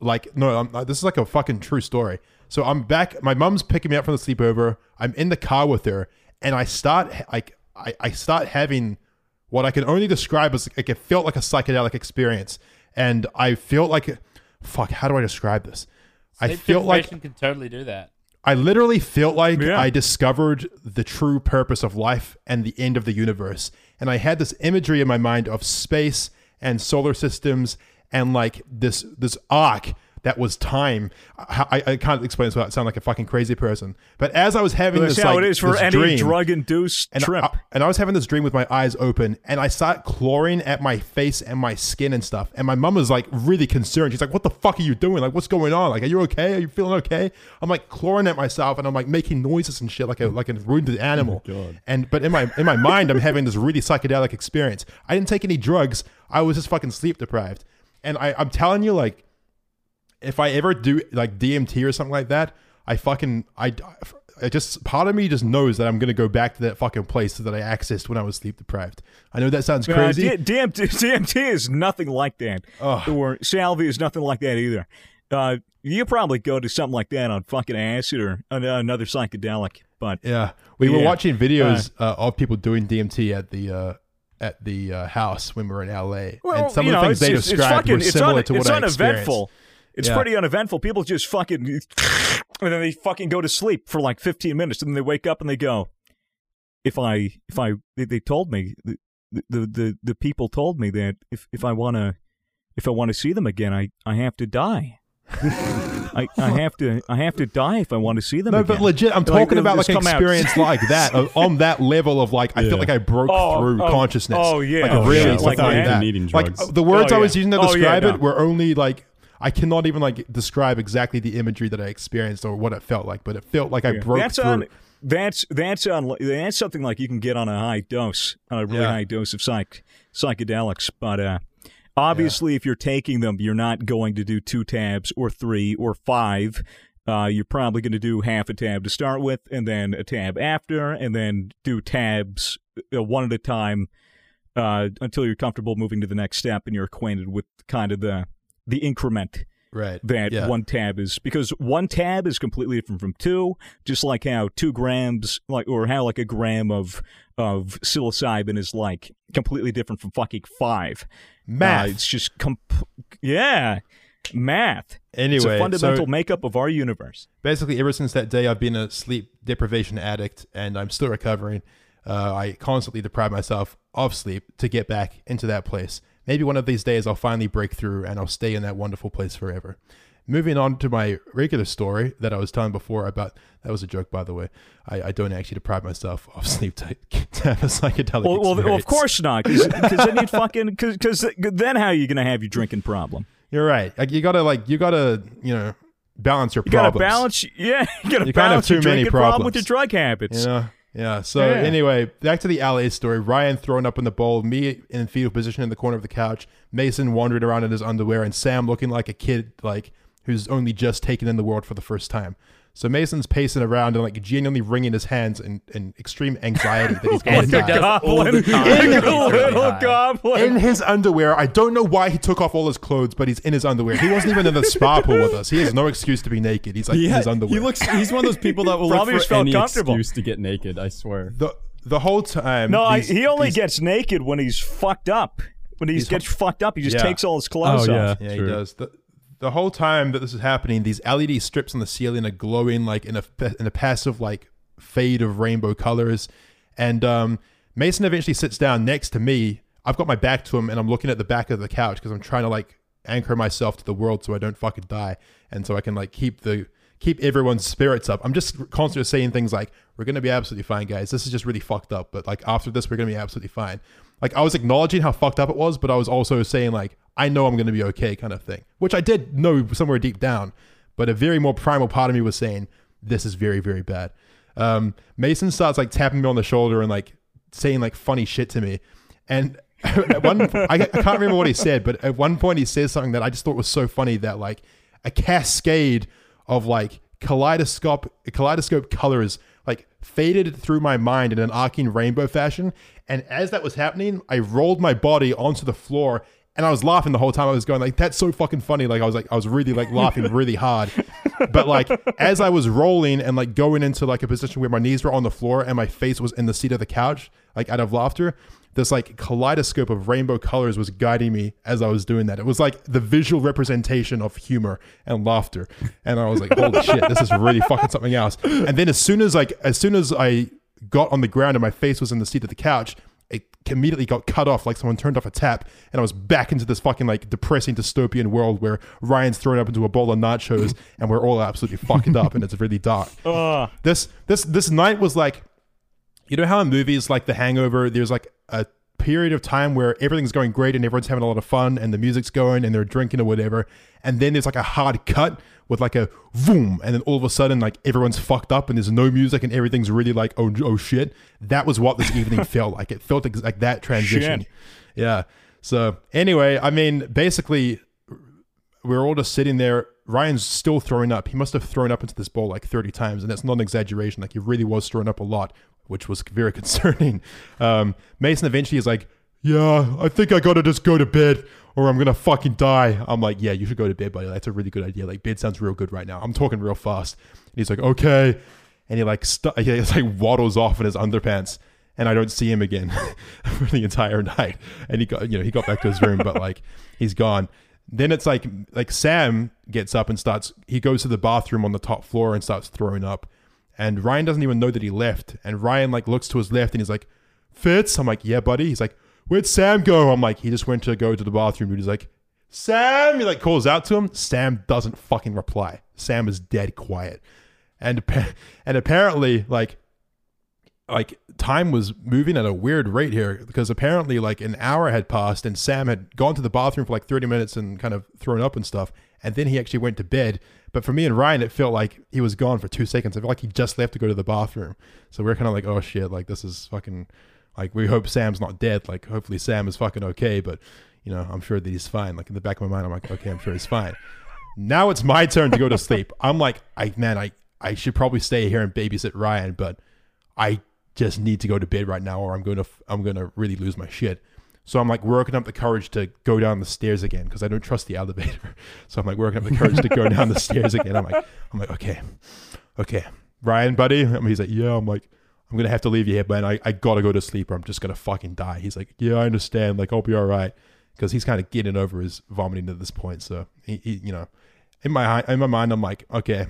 like no, I'm, uh, this is like a fucking true story. So I'm back. My mom's picking me up from the sleepover. I'm in the car with her, and I start like I, I start having what I can only describe as like it felt like a psychedelic experience, and I felt like fuck. How do I describe this? I Sleep felt like deprivation can totally do that. I literally felt like Yeah. I discovered the true purpose of life and the end of the universe. And I had this imagery in my mind of space and solar systems and like this this arc that was time. I, I, I can't explain this without sounding like a fucking crazy person. But as I was having That's this, how like, it is for any dream, drug-induced and trip. I, uh, and I was having this dream with my eyes open, and I start clawing at my face and my skin and stuff. And my mom was like really concerned. She's like, "What the fuck are you doing? Like, what's going on? Like, are you okay? Are you feeling okay?" I'm like clawing at myself, and I'm like making noises and shit, like a like a wounded oh animal. And but in my in my mind, I'm having this really psychedelic experience. I didn't take any drugs. I was just fucking sleep deprived. And I, I'm telling you, like, if I ever do like DMT or something like that, I fucking I, I just part of me just knows that I'm gonna go back to that fucking place that I accessed when I was sleep deprived. I know that sounds Uh, crazy. D- DMT, (laughs) DMT is nothing like that. Ugh. Or salvia is nothing like that either. Uh, you probably go to something like that on fucking acid or another psychedelic. But yeah, we were watching videos uh, of people doing DMT at the uh, at the uh, house when we were in LA, Well, and some of the know, things they described fucking, were similar un- to what I experienced. uneventful. It's Yeah. pretty uneventful. People just fucking, (laughs) and then they fucking go to sleep for like 15 minutes, and then they wake up and they go, "If I, if I, they, they told me, the, the, the, the people told me that if, if I wanna, if I want to see them again, I, I have to die. (laughs) I, I have to, I have to die if I want to see them No, again. but legit, I'm talking they'll about like an come out. experience like that, (laughs) on that level of like, I feel like I broke Oh, through oh, consciousness. oh, yeah. like Oh, really yeah, stuff like like that. that. Needing Like drugs. the words Oh, I was using to Oh, yeah, describe no. it were only like I cannot even like describe exactly the imagery that I experienced or what it felt like, but it felt like I Yeah. broke that's through. on that's that's on that's something like you can get on a high dose on a really Yeah. high dose of psych psychedelics but uh Obviously, if you're taking them, you're not going to do two tabs or three or five. Uh, you're probably going to do half a tab to start with, and then a tab after, and then do tabs uh, one at a time uh, until you're comfortable moving to the next step and you're acquainted with kind of the the increment Right. that yeah. one tab is because one tab is completely different from two just like how two grams like or how like a gram of of psilocybin is like completely different from fucking five Math. Uh, it's just comp- yeah math Anyway, it's a fundamental so makeup of our universe basically, ever since that day, I've been a sleep deprivation addict, and I'm still recovering. Uh, I constantly deprive myself of sleep to get back into that place. Maybe one of these days I'll finally break through and I'll stay in that wonderful place forever. Moving on to my regular story that I was telling before about that was a joke, by the way. I, I don't actually deprive myself of (laughs) sleep to, to have a psychedelic well, well, well, of course not because then you'd fucking because then how are you gonna have your drinking problem You're right. Like you gotta like you gotta you know balance your problems. you gotta balance yeah (laughs) you gotta You can't have balance your many drinking problem with your drug habits You know? Yeah. So Yeah. anyway, back to the LA story. Ryan thrown up in the bowl, me in fetal position in the corner of the couch, Mason wandering around in his underwear, and Sam looking like a kid like who's only just taken in the world for the first time. So Mason's pacing around and like genuinely wringing his hands in, in extreme anxiety that he's going to die. does all the goblin time. like (laughs) a little goblin in his underwear. I don't know why he took off all his clothes, but he's in his underwear. He wasn't even in the spa pool with us. He has no excuse to be naked. He's like in his underwear. he looks. He's one of those (laughs) people that will Probably look just for felt any comfortable. excuse to get naked. I swear. the the whole time. No, I, he only these- gets naked when he's fucked up. When he He's gets fucked up, he just Yeah. takes all his oh, clothes Oh, off. yeah. Yeah, he does. The, the whole time that this is happening, these LED strips on the ceiling are glowing like in a in a passive like fade of rainbow colors. And um, Mason eventually sits down next to me. I've got my back to him, and I'm looking at the back of the couch because I'm trying to like anchor myself to the world so I don't fucking die, and so I can like keep the keep everyone's spirits up. I'm just constantly saying things like, "We're gonna be absolutely fine, guys. This is just really fucked up, but like after this, we're gonna be absolutely fine." Like I was acknowledging how fucked up it was, but I was also saying like, "I know I'm gonna be okay," kind of thing, which I did know somewhere deep down, but a very more primal part of me was saying, "This is very, very bad." Um, Mason starts like tapping me on the shoulder and like saying like funny shit to me, and (laughs) at one I, I can't remember what he said, but at one point he says something that I just thought was so funny that like a cascade of like kaleidoscope kaleidoscope colors like faded through my mind in an arcing rainbow fashion. And as that was happening i rolled my body onto the floor and i was laughing the whole time i was going like that's so fucking funny. Like i was like i was really like laughing (laughs) really hard. But like as i was rolling and like going into like a position where my knees were on the floor and my face was in the seat of the couch like out of laughter this like kaleidoscope of rainbow colors was guiding me as I was doing that. It was like the visual representation of humor and laughter. And I was like, holy (laughs) shit, this is really fucking something else. And then as soon as like as soon as I got on the ground and my face was in the seat of the couch, it immediately got cut off like someone turned off a tap and I was back into this fucking like depressing dystopian world where Ryan's thrown up into a bowl of nachos (laughs) and we're all absolutely fucked up and it's really dark. Ugh. (laughs) Ah. This this this night was like you know how in movies like The Hangover, there's like a period of time where everything's going great and everyone's having a lot of fun and the music's going and they're drinking or whatever, and then there's like a hard cut with like a boom, and then all of a sudden like everyone's fucked up and there's no music and everything's really like oh oh shit. That was what this evening (laughs) felt like. It felt like that transition. Shit. Yeah. So anyway, I mean, basically, we're all just sitting there. Ryan's still throwing up. He must have thrown up into this bowl like 30 times, and that's not an exaggeration. Like he really was throwing up a lot, which was very (laughs) concerning. Um, Mason eventually is like, "Yeah, I think I gotta just go to bed, or I'm gonna fucking die." I'm like, "Yeah, you should go to bed, buddy. That's a really good idea. Like bed sounds real good right now." I'm talking real fast, and he's like, "Okay," and he like (laughs) he like waddles off in his underpants. And I don't see him again (laughs) for the entire night. And he got, you know, he got back to his room, but like he's gone then it's like like Sam gets up and starts he goes to the bathroom on the top floor and starts throwing up. And Ryan doesn't even know that he left. And Ryan like looks to his left and he's like, Fitz? I'm like, yeah, buddy. He's like, where'd Sam go? I'm like, he just went to go to the bathroom. And he's like, Sam! He like calls out to him. Sam doesn't fucking reply. Sam is dead quiet. And (laughs) and apparently, like like time was moving at a weird rate here because apparently like an hour had passed and Sam had gone to the bathroom for like 30 minutes and kind of thrown up and stuff and then he actually went to bed but for me and Ryan it felt like he was gone for 2 seconds I felt like he just left to go to the bathroom so we are kind of like oh shit like this is fucking like we hope Sam's not dead like hopefully Sam is fucking okay but you know, I'm sure that he's fine. Like in the back of my mind, I'm like, okay, I'm sure he's fine. Now it's my turn to go to sleep. (laughs) I'm like, I man, I I should probably stay here and babysit Ryan, but I just need to go to bed right now, or I'm gonna I'm gonna really lose my shit. So I'm like working up the courage to go down the stairs again because I don't trust the elevator. (laughs) So I'm like working up the courage to go down the stairs again. I'm like, I'm like, okay, okay, Ryan, buddy. And he's like, yeah. I'm like, I'm gonna have to leave you here, man. I, I gotta go to sleep or I'm just gonna fucking die. He's like, yeah, I understand. Like, I'll be all right because he's kind of getting over his vomiting at this point. So he, he, you know, in my in my mind, I'm like, okay,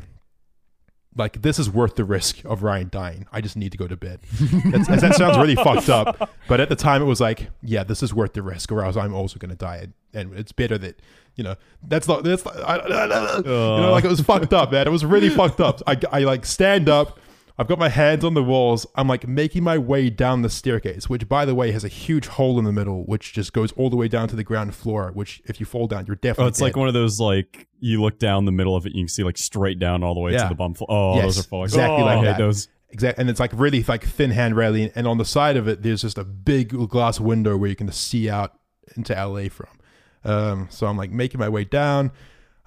like this is worth the risk of Ryan dying. I just need to go to bed. That's, that sounds really (laughs) fucked up, but at the time it was like, yeah, this is worth the risk, or else I'm also going to die, and, and it's better that you know that's not that's not, I, (laughs) you know like it was fucked up, man. It was really fucked up. I I like stand up. I've got my hands on the walls. I'm like making my way down the staircase, which by the way has a huge hole in the middle, which just goes all the way down to the ground floor. Which if you fall down, you're definitely Oh, it's dead. like one of those like you look down the middle of it, you can see like straight down all the way Yeah. to the bum. Floor. Oh, Yes, those are falling. exactly oh, like that. those. Exactly, and it's like really like thin hand railing, and on the side of it, there's just a big glass window where you can see out into LA from. Um, so I'm like making my way down.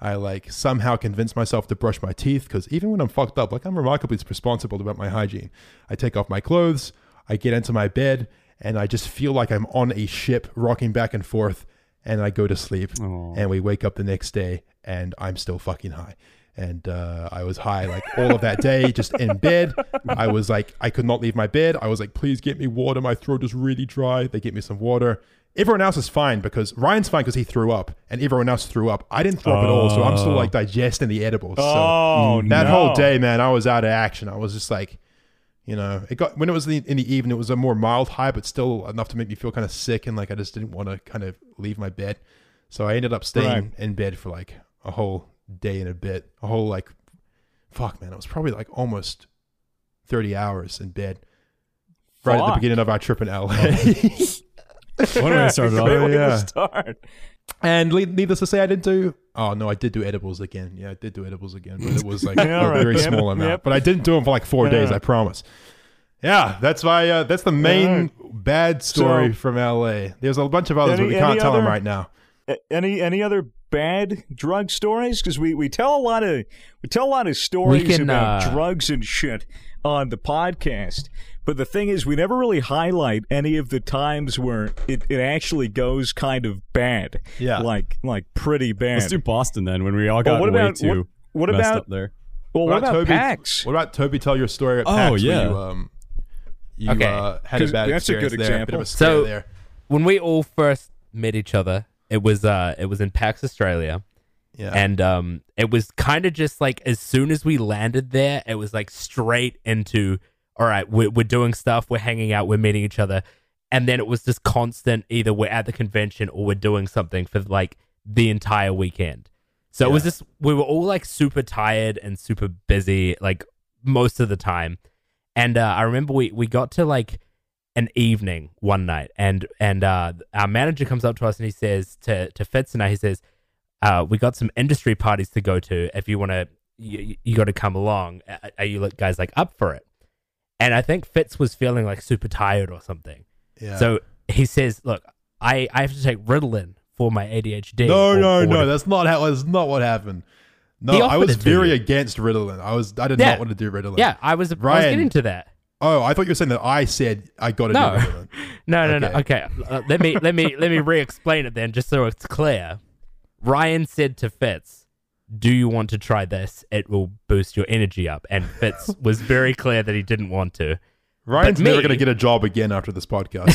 I like somehow convince myself to brush my teeth because even when I'm fucked up, like I'm remarkably responsible about my hygiene. I take off my clothes, I get into my bed, and I just feel like I'm on a ship rocking back and forth, and I go to sleep. Oh. And we wake up the next day, and I'm still fucking high. And uh, I was high like all of that day, just in bed. I was like, I could not leave my bed. I was like, please get me water. My throat is really dry. They get me some water. Everyone else is fine because Ryan's fine because he threw up, and everyone else threw up. I didn't throw up at all, so I'm still Oh. like digesting the edibles. Oh, so that no. whole day, man, I was out of action. I was just like, you know, it got when it was in the, in the evening, it was a more mild high, but still enough to make me feel kind of sick, and like I just didn't want to kind of leave my bed. So I ended up staying Right. in bed for like a whole day and a bit, a whole like, fuck, man, it was probably like almost thirty hours in bed. Right at the beginning of our trip in oh. LA. (laughs) What am I started off? Great way to yeah. start. And le- needless to say, I didn't do. Oh no, I did do edibles again. Yeah, I did do edibles again, but it was like (laughs) Yeah, a right. very Yep, small amount. yep. But I didn't do them for like four days. I promise. Yeah, that's my. Uh, that's the main bad story So- from LA. There's a bunch of others, Any- but we can't any tell them other- right now. A- Any any other bad drug stories? Because we, we tell a lot of we tell a lot of stories can, about uh, drugs and shit on the podcast. But the thing is, we never really highlight any of the times where it, it actually goes kind of bad. Yeah. like like pretty bad. Let's do Boston then when we all got what way about- too what messed about- up there. well, what about Toby? PAX? What about Toby? Tell your story at Oh, PAX. where yeah. you, um, you Okay. uh, had a 'Cause bad that's a good experience there. A bit of a example. So- there. when we all first met each other, it was uh it was in PAX Australia. Yeah. And um it was kind of just like as soon as we landed there, it was like straight into all right, we're we're doing stuff, we're hanging out, we're meeting each other. And then it was just constant either we're at the convention or we're doing something for like the entire weekend. So it was just we were all like super tired and super busy like most of the time. And uh, I remember we we got to like an evening one night and and uh, our manager comes up to us and he says to to Fitz and I he says uh, we got some industry parties to go to if you want to you, you got to come along are you guys like up for it and I think Fitz was feeling like super tired or something yeah. so he says look I I have to take Ritalin for my ADHD no, or- no, or no. That's not how. That's not what happened. No, I was very you. against Ritalin. I was. I did Yeah. not want to do Ritalin. yeah I was I was Ryan. getting to that Oh, I thought you were saying that I said I got to No. do Ritalin. (laughs) No, no, no. Okay. Okay, uh, let me let me let me re-explain it then, just so it's clear. Ryan said to Fitz, "Do you want to try this? It will boost your energy up." And Fitz (laughs) was very clear that he didn't want to. Ryan's But never going to get a job again after this podcast.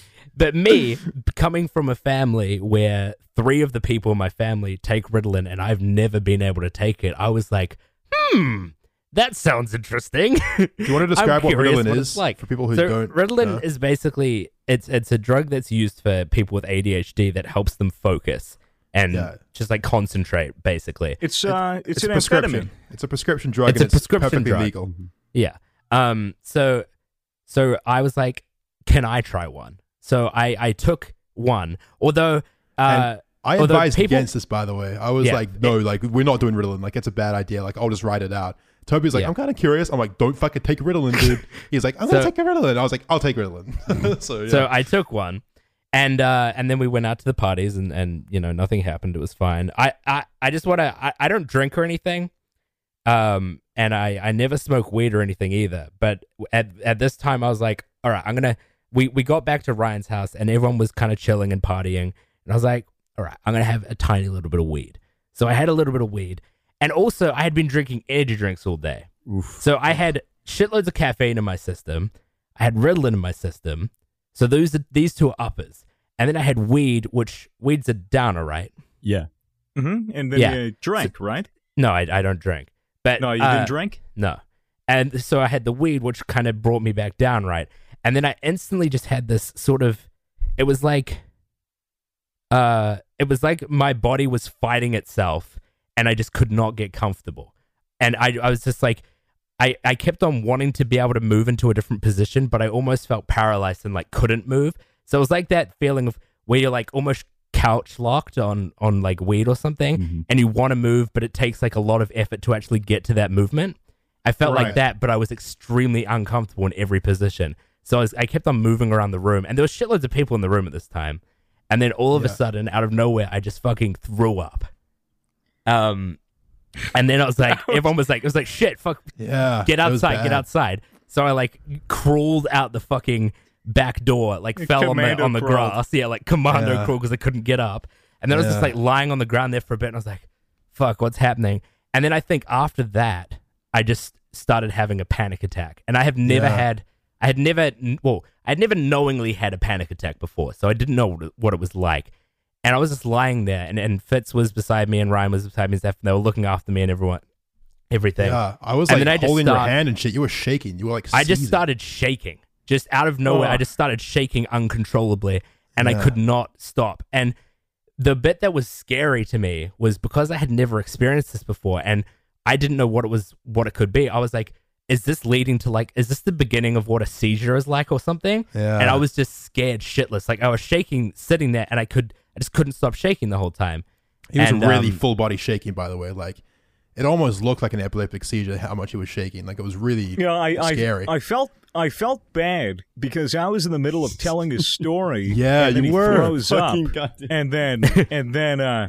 (laughs) But me, coming from a family where three of the people in my family take Ritalin, and I've never been able to take it, I was like, "Hmm, that sounds interesting." do you want to (laughs) describe what Ritalin what is like. for people who so don't? Ritalin know? is basically it's it's a drug that's used for people with ADHD that helps them focus and Yeah. just like concentrate. Basically, It's uh, it's, a an prescription. amphetamine. It's a prescription drug. It's and a prescription perfectly drug. legal. yeah. Um. So so I was like, can I try one? So I I took one, although uh. I Although advised people- against this, by the way. I was Yeah. like, no, like we're not doing Ritalin. Like it's a bad idea. Like I'll just write it out. Toby's like, Yeah. I'm kind of curious. I'm like, don't fucking take Ritalin, dude. (laughs) He's like, I'm gonna take a Ritalin. I was like, I'll take Ritalin. (laughs) so yeah. So I took one, and uh, and then we went out to the parties, and and you know nothing happened. It was fine. I I, I just want to. I, I don't drink or anything, um, and I I never smoke weed or anything either. But at at this time, I was like, all right, I'm gonna. We we got back to Ryan's house, and everyone was kind of chilling and partying, and I was like, all right, I'm gonna have a tiny little bit of weed. So I had a little bit of weed, and also I had been drinking energy drinks all day. Oof. So I had shitloads of caffeine in my system. I had Ritalin in my system. So those are, these two are uppers. And then I had weed, which weed's a downer, right? Yeah. hmm And then Yeah. you drank, right? No, I, I don't drink. But No, you uh, didn't drink. No. And so I had the weed, which kind of brought me back down, right? And then I instantly just had this sort of, it was like, uh, it was like my body was fighting itself, and I just could not get comfortable. And I, I was just like, I, I kept on wanting to be able to move into a different position, but I almost felt paralyzed and like couldn't move. So it was like that feeling of where you're like almost couch locked on on like weed or something, Mhm. and you want to move, but it takes like a lot of effort to actually get to that movement. I felt like that, but I was extremely uncomfortable in every position. So I, was, I kept on moving around the room, and there was shitloads of people in the room at this time. And then all of a sudden, out of nowhere, I just fucking threw up. Um, and then I was like, (laughs) everyone was like, it was like, shit, fuck, Yeah. get outside, get outside. So I like crawled out the fucking back door, like fell on the on the crawl. grass, yeah, like commando Yeah. crawl because I couldn't get up. And then I was just like lying on the ground there for a bit, and I was like, "Fuck, what's happening?" And then I think after that, I just started having a panic attack, and I have never Yeah. had, I had never, well, I had never knowingly had a panic attack before, so I didn't know what it was like. And I was just lying there, and, and Fitz was beside me, and Ryan was beside me, and stuff, and they were looking after me and everyone, everything. Yeah, I was And like I holding your hand and shit. You were shaking. You were like. I just seething. started shaking, just out of nowhere. I just started shaking uncontrollably, and I could not stop. And the bit that was scary to me was because I had never experienced this before, and I didn't know what it was, what it could be. I was like, "Is this leading to like? Is this the beginning of what a seizure is like, or something?" Yeah. And I was just scared shitless. Like I was shaking, sitting there, and I could, I just couldn't stop shaking the whole time. He was and, really um, full body shaking, by the way. Like, it almost looked like an epileptic seizure. How much he was shaking. Like it was really You know, I, scary. I I felt I felt bad because I was in the middle of telling a story. (laughs) Yeah, and you he were. Throws up, and then and then uh,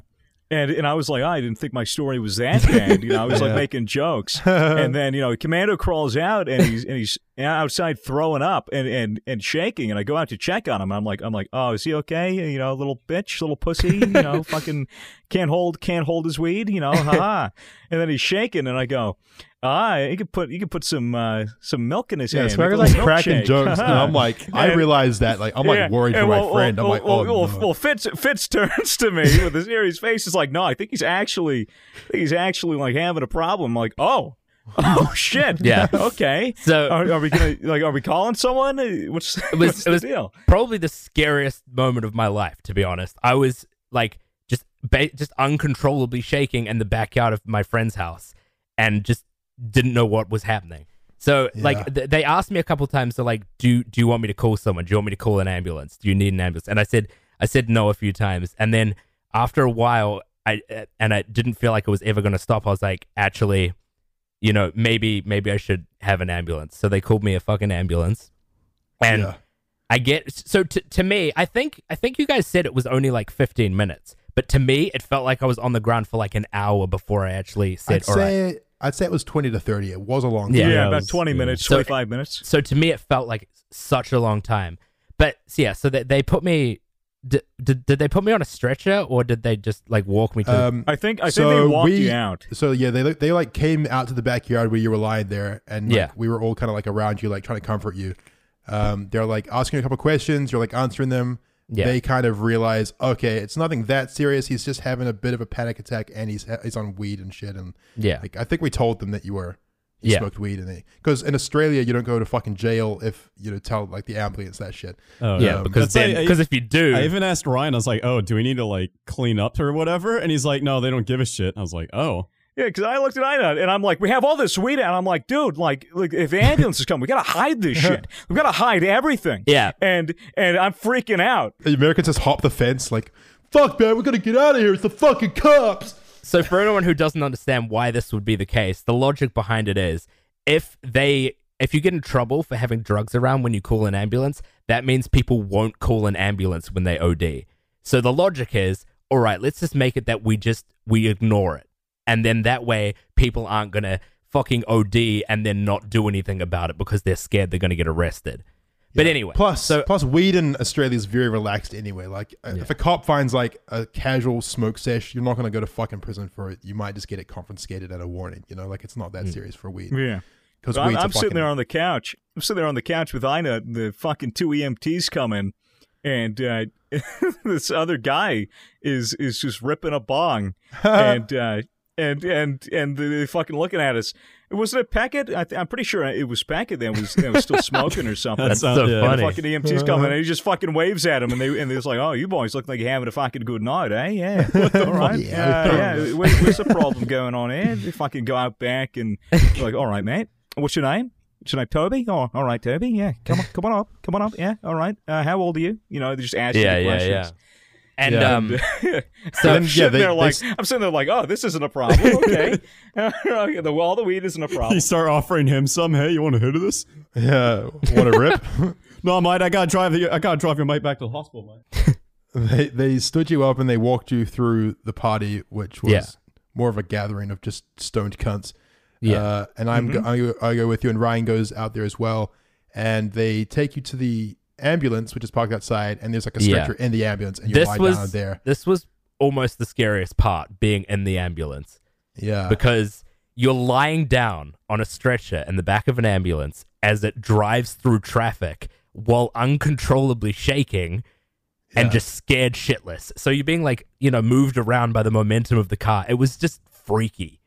and and I was like, I didn't think my story was that bad. You know, I was like (laughs) making jokes, (laughs) and then you know, Commando crawls out and he's and he's outside throwing up and and and shaking, and I go out to check on him. I'm like, I'm like, oh, is he okay? You know, little bitch, little pussy. You know, (laughs) fucking can't hold can't hold his weed. You know, ha. (laughs) and then he's shaking, and I go. Ah, you could put you could put some uh, some milk in his yeah, hand. Make a like cracking jokes, and I'm like, I And- realized that. Like, I'm like Yeah, worried for and my well, friend. I'm well, like, well, oh well, no. well, Fitz Fitz (laughs) turns to me with a serious face. He's like, no, I think he's actually, I think he's actually like having a problem. I'm like, oh, (laughs) oh shit, Yeah. (laughs) okay. So Are, are we gonna like? Are we calling someone? What's, (laughs) was- what's it the was- deal? probably the scariest moment of my life, to be honest. I was like just ba- just uncontrollably shaking in the backyard of my friend's house, and just didn't know what was happening. So Yeah. like th- they asked me a couple times, to like, do do you want me to call someone? Do you want me to call an ambulance? Do you need an ambulance? And I said I said no a few times, and then after a while, I uh, and I didn't feel like it was ever going to stop. I was like, actually, you know, maybe maybe I should have an ambulance. So they called me a fucking ambulance, and. yeah. I get so to to me, I think I think you guys said it was only like 15 minutes, but to me, it felt like I was on the ground for like an hour before I actually said, I'd "All right." say I'd say it was 20 to 30. It was a long Yeah. time. Yeah, it about was- twenty yeah. minutes, So- twenty five minutes. So to me, it felt like such a long time. But so yeah, so they, they put me. Did, did did they put me on a stretcher or did they just like walk me to? Um, I think I think they walked we- you out. so yeah, they they like came out to the backyard where you were lying there, and like, Yeah. we were all kind of like around you, like trying to comfort you. Um, they're like asking a couple questions. You're like answering them. Yeah. They kind of realize, okay, it's nothing that serious. He's just having a bit of a panic attack, and he's he's on weed and shit. And yeah, like, I think we told them that you were you Yeah. smoked weed, and because in Australia you don't go to fucking jail if you know tell like the ambulance that shit. Oh, yeah, um, because That's like- because if you do, I even asked Ryan, I was like, oh, do we need to like clean up or whatever? And he's like, no, they don't give a shit. I was like, oh. Yeah, because I looked at Ina and I'm like, we have all this weed, and I'm like, dude, like, like if the ambulance is coming, we gotta hide this (laughs) shit. We gotta hide everything. Yeah. and and I'm freaking out. The Americans just hop the fence, like, fuck, man, we're gonna get out of here. It's the fucking cops. So for anyone who doesn't understand why this would be the case, the logic behind it is if they if you get in trouble for having drugs around when you call an ambulance, that means people won't call an ambulance when they OD. So the logic is, all right, let's just make it that we just we ignore it, and then that way people aren't gonna fucking OD and then not do anything about it because they're scared they're gonna get arrested. But anyway, Plus, so plus, weed in Australia is very relaxed anyway. Like, uh if a cop finds like a casual smoke sesh, you're not going to go to fucking prison for it. You might just get it confiscated at a warning. You know, like it's not that Hmm. serious for weed. Yeah. Because So I'm, weed's a I'm sitting there on the couch. I'm sitting there on the couch with Ina. The fucking two EMTs coming, and uh, (laughs) this other guy is is just ripping a bong, (laughs) and uh, and and and they're fucking looking at us. Was it Packet? I th- I'm pretty sure it was Packet that was, that was still (laughs) smoking or something. that's sounds- so yeah. And the funny. fucking EMTs coming, in and he just fucking waves at him and they and they're like, oh, you boys look like you're having a fucking good night, eh? Yeah, (laughs) all right, Yeah. yeah, yeah. What- What's the problem going on here? They fucking go out back and they're like, all right, mate, what's your name? What's your name? Toby? Oh, all right, Toby. Yeah, come on, come on up, come on up. Yeah, all right. Uh, how old are you? You know, they just ask yeah, you the yeah, questions. yeah. And Yeah. um, (laughs) so then, I'm yeah, they- there they like s- I'm sitting there like, oh, this isn't a problem. Okay, (laughs) (laughs) the all the weed isn't a problem. You start offering him some. Hey, you want a hit of this? yeah, want a rip? No, mate. I gotta drive. You, I gotta drive your mate back to the hospital, mate. they they stood you up and they walked you through the party, which was Yeah. more of a gathering of just stoned cunts. Yeah. Uh, and I'm go- I, go, I go with you, and Ryan goes out there as well. And they take you to the ambulance, which is parked outside, and there's like a Yeah. stretcher in the ambulance, and you this lie was down there. this was almost the scariest part, being in the ambulance. Yeah, because you're lying down on a stretcher in the back of an ambulance as it drives through traffic while uncontrollably shaking and just scared shitless. So you're being like, you know, moved around by the momentum of the car. It was just freaky.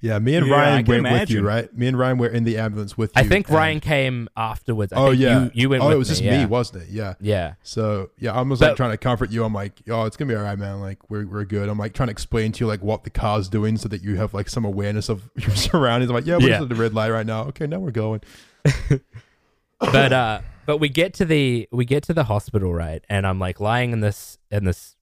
Yeah. Me and Yeah, Ryan went with you, right? Me and Ryan were in the ambulance with you. I think Ryan came afterwards. I Oh yeah, you, you went Oh, it was just yeah. me, wasn't it? Yeah. Yeah. So yeah, I was But- like trying to comfort you. I'm like, oh, it's gonna be all right, man. Like we're we're good. I'm like trying to explain to you like what the car's doing so that you have like some awareness of (laughs) your surroundings. I'm like, yeah, we're Yeah. just at the red light right now. Okay, now we're going. (laughs) but uh but we get to the we get to the hospital right and i'm like lying in this in this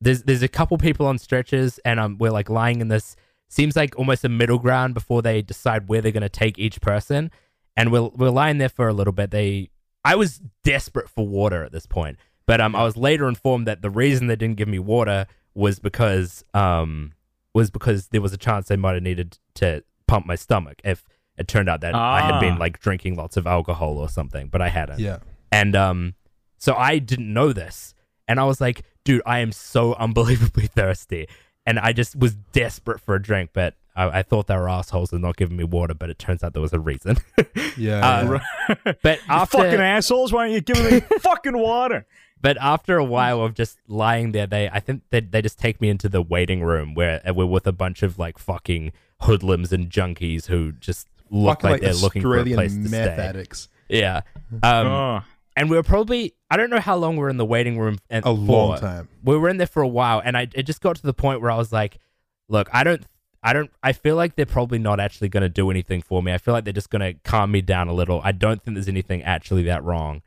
there's there's a couple people on stretchers and um we're like lying in this seems like almost a middle ground before they decide where they're going to take each person and we're we're lying there for a little bit they i was desperate for water at this point but um i was later informed that the reason they didn't give me water was because um was because there was a chance they might have needed to pump my stomach if it turned out that I had Ah. been like drinking lots of alcohol or something, but I hadn't. Yeah. And um, so I didn't know this, and I was like, dude, I am so (laughs) unbelievably thirsty, and I just was desperate for a drink, but I, I thought they were assholes and not giving me water, but it turns out there was a reason. (laughs) Yeah. Uh, (laughs) but after fucking assholes! Why aren't you giving me (laughs) fucking water? But after a while of just lying there, they I think they they just take me into the waiting room where uh, we're with a bunch of like fucking hoodlums and junkies who just look Fucking like, they're looking for a Australian place to meth stay. addicts. Yeah. Um, oh. And we were probably I don't know how long we were in the waiting room and A for. long time. We were in there for a while and I it just got to the point where I was like, look, I don't I don't I feel like they're probably not actually going to do anything for me. I feel like they're just going to calm me down a little. I don't think there's anything actually that wrong.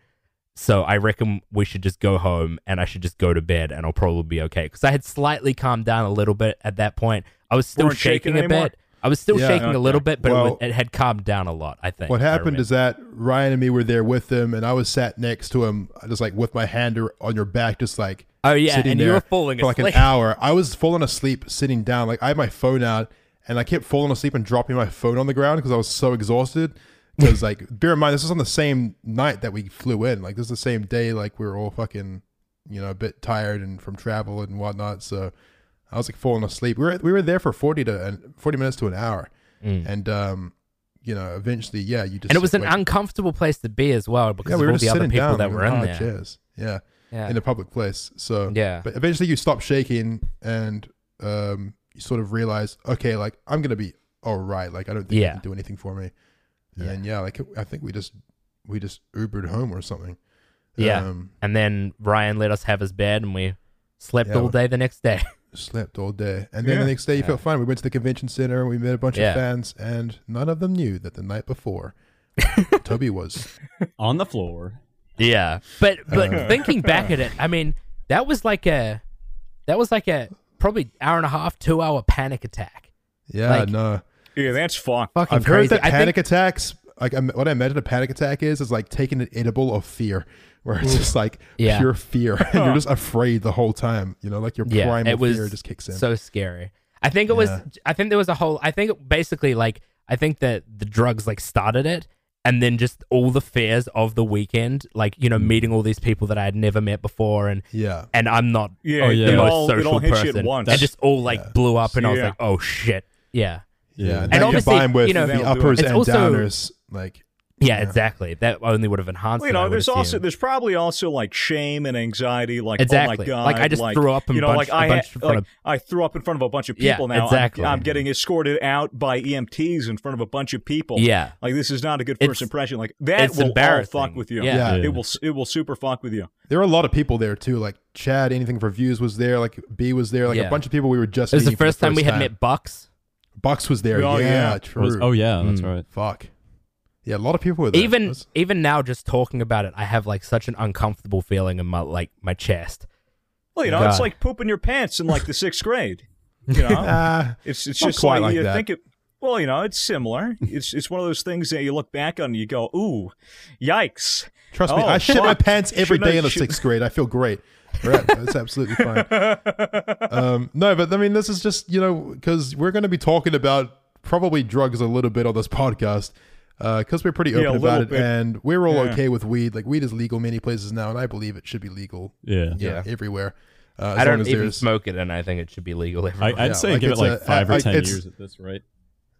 So I reckon we should just go home and I should just go to bed and I'll probably be okay cuz I had slightly calmed down a little bit at that point. I was still shaking shaking a bit. I was still Yeah. shaking a little bit, but it, Well- wa- it had calmed down a lot, I think. What happened is that Ryan and me were there with him, and I was sat next to him, just like with my hand on your back, just like Oh yeah, sitting and there you were falling for like an hour. I was falling asleep sitting down. Like I had my phone out, and I kept falling asleep and dropping my phone on the ground because I was so exhausted. Because (laughs) like, bear in mind, this was on the same night that we flew in. Like this is the same day. Like we were all fucking, you know, a bit tired and from travel and whatnot. So I was like falling asleep. We were we were there for forty to forty minutes to an hour, Mm. and um, you know, eventually, yeah, you just and it was an like, uncomfortable place to be as well because yeah, we of were all the other people down that were in there. chairs. Yeah, Yeah. in a public place. So Yeah. but eventually you stop shaking and um, you sort of realize, okay, like I'm gonna be all right. Like I don't think Yeah. you can do anything for me. And Yeah. then yeah, like I think we just we just Ubered home or something. Yeah. Um, and then Ryan let us have his bed and we slept Yeah, all day the next day. Slept all day, and then Yeah. the next day you Yeah. felt fine. We went to the convention center and we met a bunch Yeah. of fans, and none of them knew that the night before (laughs) Toby was. On the floor. yeah. But but Uh. thinking back at it, I mean, that was like a that was like a probably hour and a half, two hour panic attack. Yeah, Like- no. Yeah, that's fucked. Fucking I've crazy. heard that I panic think, attacks like what I imagine a panic attack is is like taking an edible of fear, where it's just like Yeah. pure fear, (laughs) and you're just afraid the whole time. You know, like your Yeah, primal it was fear just kicks in. so scary. I think it was. I think there was a whole. I think basically like I think that the drugs like started it, and then just all the fears of the weekend, like you know, Mm. meeting all these people that I had never met before, and yeah, and I'm not Yeah, Oh, yeah. the it most all, social all person, you once. and just all like Yeah. blew up, and I was like, oh shit, yeah. yeah, And and, obviously, combined with you know, the That'll do it. uppers and also- downers, like Yeah, Yeah. exactly. That only would have enhanced Well, you know, would there's also there's probably also like shame and anxiety, like Exactly. oh my god, Like, I just threw up in you know, bunch- like a I bunch had, front like of- I threw up in front of a bunch of Yeah, people. now I'm- exactly. I'm, getting escorted out by EMTs in front of a bunch of people. yeah. like this is not a good It's- first impression. Like that it's will all fuck with you. Yeah. Yeah. it will it will super fuck with you. there were a lot of people there too. Like Chad, anything for views was there. Like B was there. Like Yeah. a bunch of people we were just. It was the meeting for first time we had met Bucks. Bucks was there. Oh, yeah, yeah. true. Was- oh yeah, that's Mm. right. Fuck. Yeah, a lot of people were there. Even even now, just talking about it, I have like such an uncomfortable feeling in my like my chest. Well, you know, God. it's like pooping your pants in like the (laughs) sixth grade. You know, Ah, (laughs) it's it's Not just quite like, like you that. think it. Well, you know, it's similar. It's it's one of those things that you look back on and you go, "Ooh, yikes!" trust me, Oh, I shit my pants every Shouldn't I- in the should- sixth grade. I feel great. (laughs) Right, that's absolutely fine. Um, no, but I mean, this is just you know because we're going to be talking about probably drugs a little bit on this podcast because we're pretty open little about it, bit. and we're all Yeah. okay with weed. Like weed is legal many places now, and I believe it should be legal. Yeah. you Yeah. everywhere. Uh, as I don't long as even smoke it, and I think it should be legal I, everywhere. I'd Yeah, say like give it like a- five or I- ten years at this rate.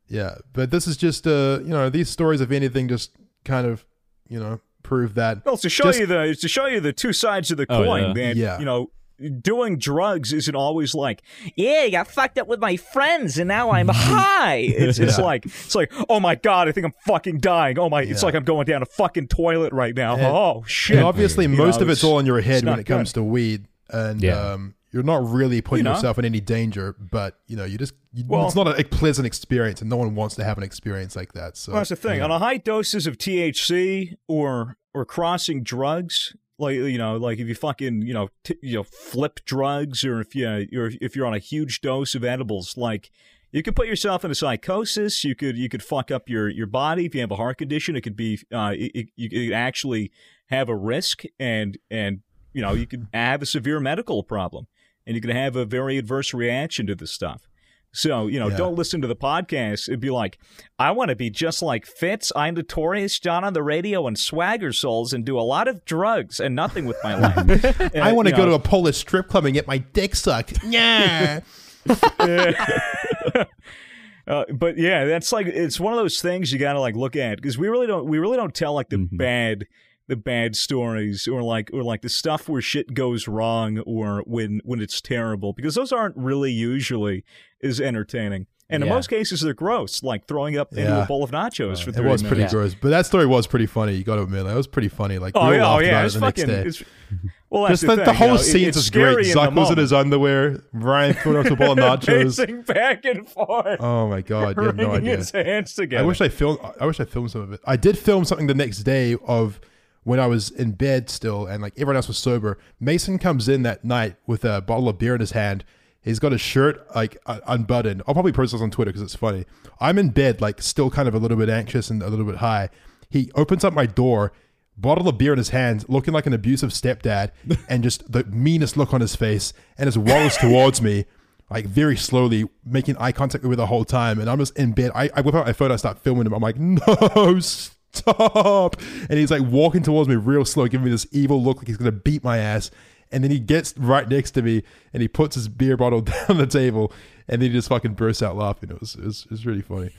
Yeah, but this is just uh, you know, these stories, if anything, just kind of you know prove that. Well, to show Just- you the to show you the two sides of the Oh, coin. yeah. That Yeah. you know, doing drugs isn't always like, yeah, I got fucked up with my friends and now I'm high. (laughs) It's it's Yeah. like it's like, oh my god, I think I'm fucking dying. Oh my, it's Yeah. like I'm going down a fucking toilet right now. And- oh shit. And obviously, You most know, of it's it's- all in your head when not it comes good. to weed, and Yeah. um, you're not really putting You know. yourself in any danger. But you know, you just you, Well- it's not a, pleasant experience, and no one wants to have an experience like that. So Well, that's the thing. On a high doses of THC or or crossing drugs, like you know, like if you fucking you know t- you know flip drugs, or if you or if you're on a huge dose of edibles, like you could put yourself in a psychosis. You could you could fuck up your your body if you have a heart condition. It could be uh, it- you could actually have a risk, and and you know you could have a severe medical problem, and you could have a very adverse reaction to this stuff. So, you know, Yeah. don't listen to the podcast It'd be like, I want to be just like Fitz. I'm notorious, John on the radio, and Swagger Souls, and do a lot of drugs and nothing with my life. (laughs) I want to go to a Polish strip club and get my dick sucked. (laughs) Yeah. (laughs) Uh, but yeah, that's like it's one of those things you got to like look at because we really don't we really don't tell like the Mhm. bad the bad stories or like or like the stuff where shit goes wrong or when when it's terrible because those aren't really usually as entertaining. And in most cases, they're gross, like throwing up into a bowl of nachos uh, for it 30 was pretty gross, but that story was pretty funny. You got to admit, that was pretty funny. Like, Oh we yeah, oh yeah, about it the next fucking. day. It's, well, Just the, the, the thing, you whole know, it- scene it's is great. Zuck was in his underwear. Ryan throwing up a bowl of (laughs) nachos. Pacing back and forth, Oh my god, you have no idea. his hands together. I wish I filmed. I wish I filmed some of it. I did film something the next day of when I was in bed still, and like everyone else was sober. Mason comes in that night with a bottle of beer in his hand. He's got his shirt like uh, unbuttoned. I'll probably post this on Twitter because it's funny. I'm in bed, like still kind of a little bit anxious and a little bit high. He opens up my door, bottle of beer in his hand, looking like an abusive stepdad, (laughs) and just the meanest look on his face, and just waddles towards me like very slowly, making eye contact with me the whole time. And I'm just in bed. I, I whip out my phone, I start filming him. I'm like, no, stop. And he's like walking towards me real slow, giving me this evil look like he's gonna beat my ass. And then he gets right next to me and he puts his beer bottle (laughs) down the table and then he just fucking bursts out laughing. It was it was, it was really funny.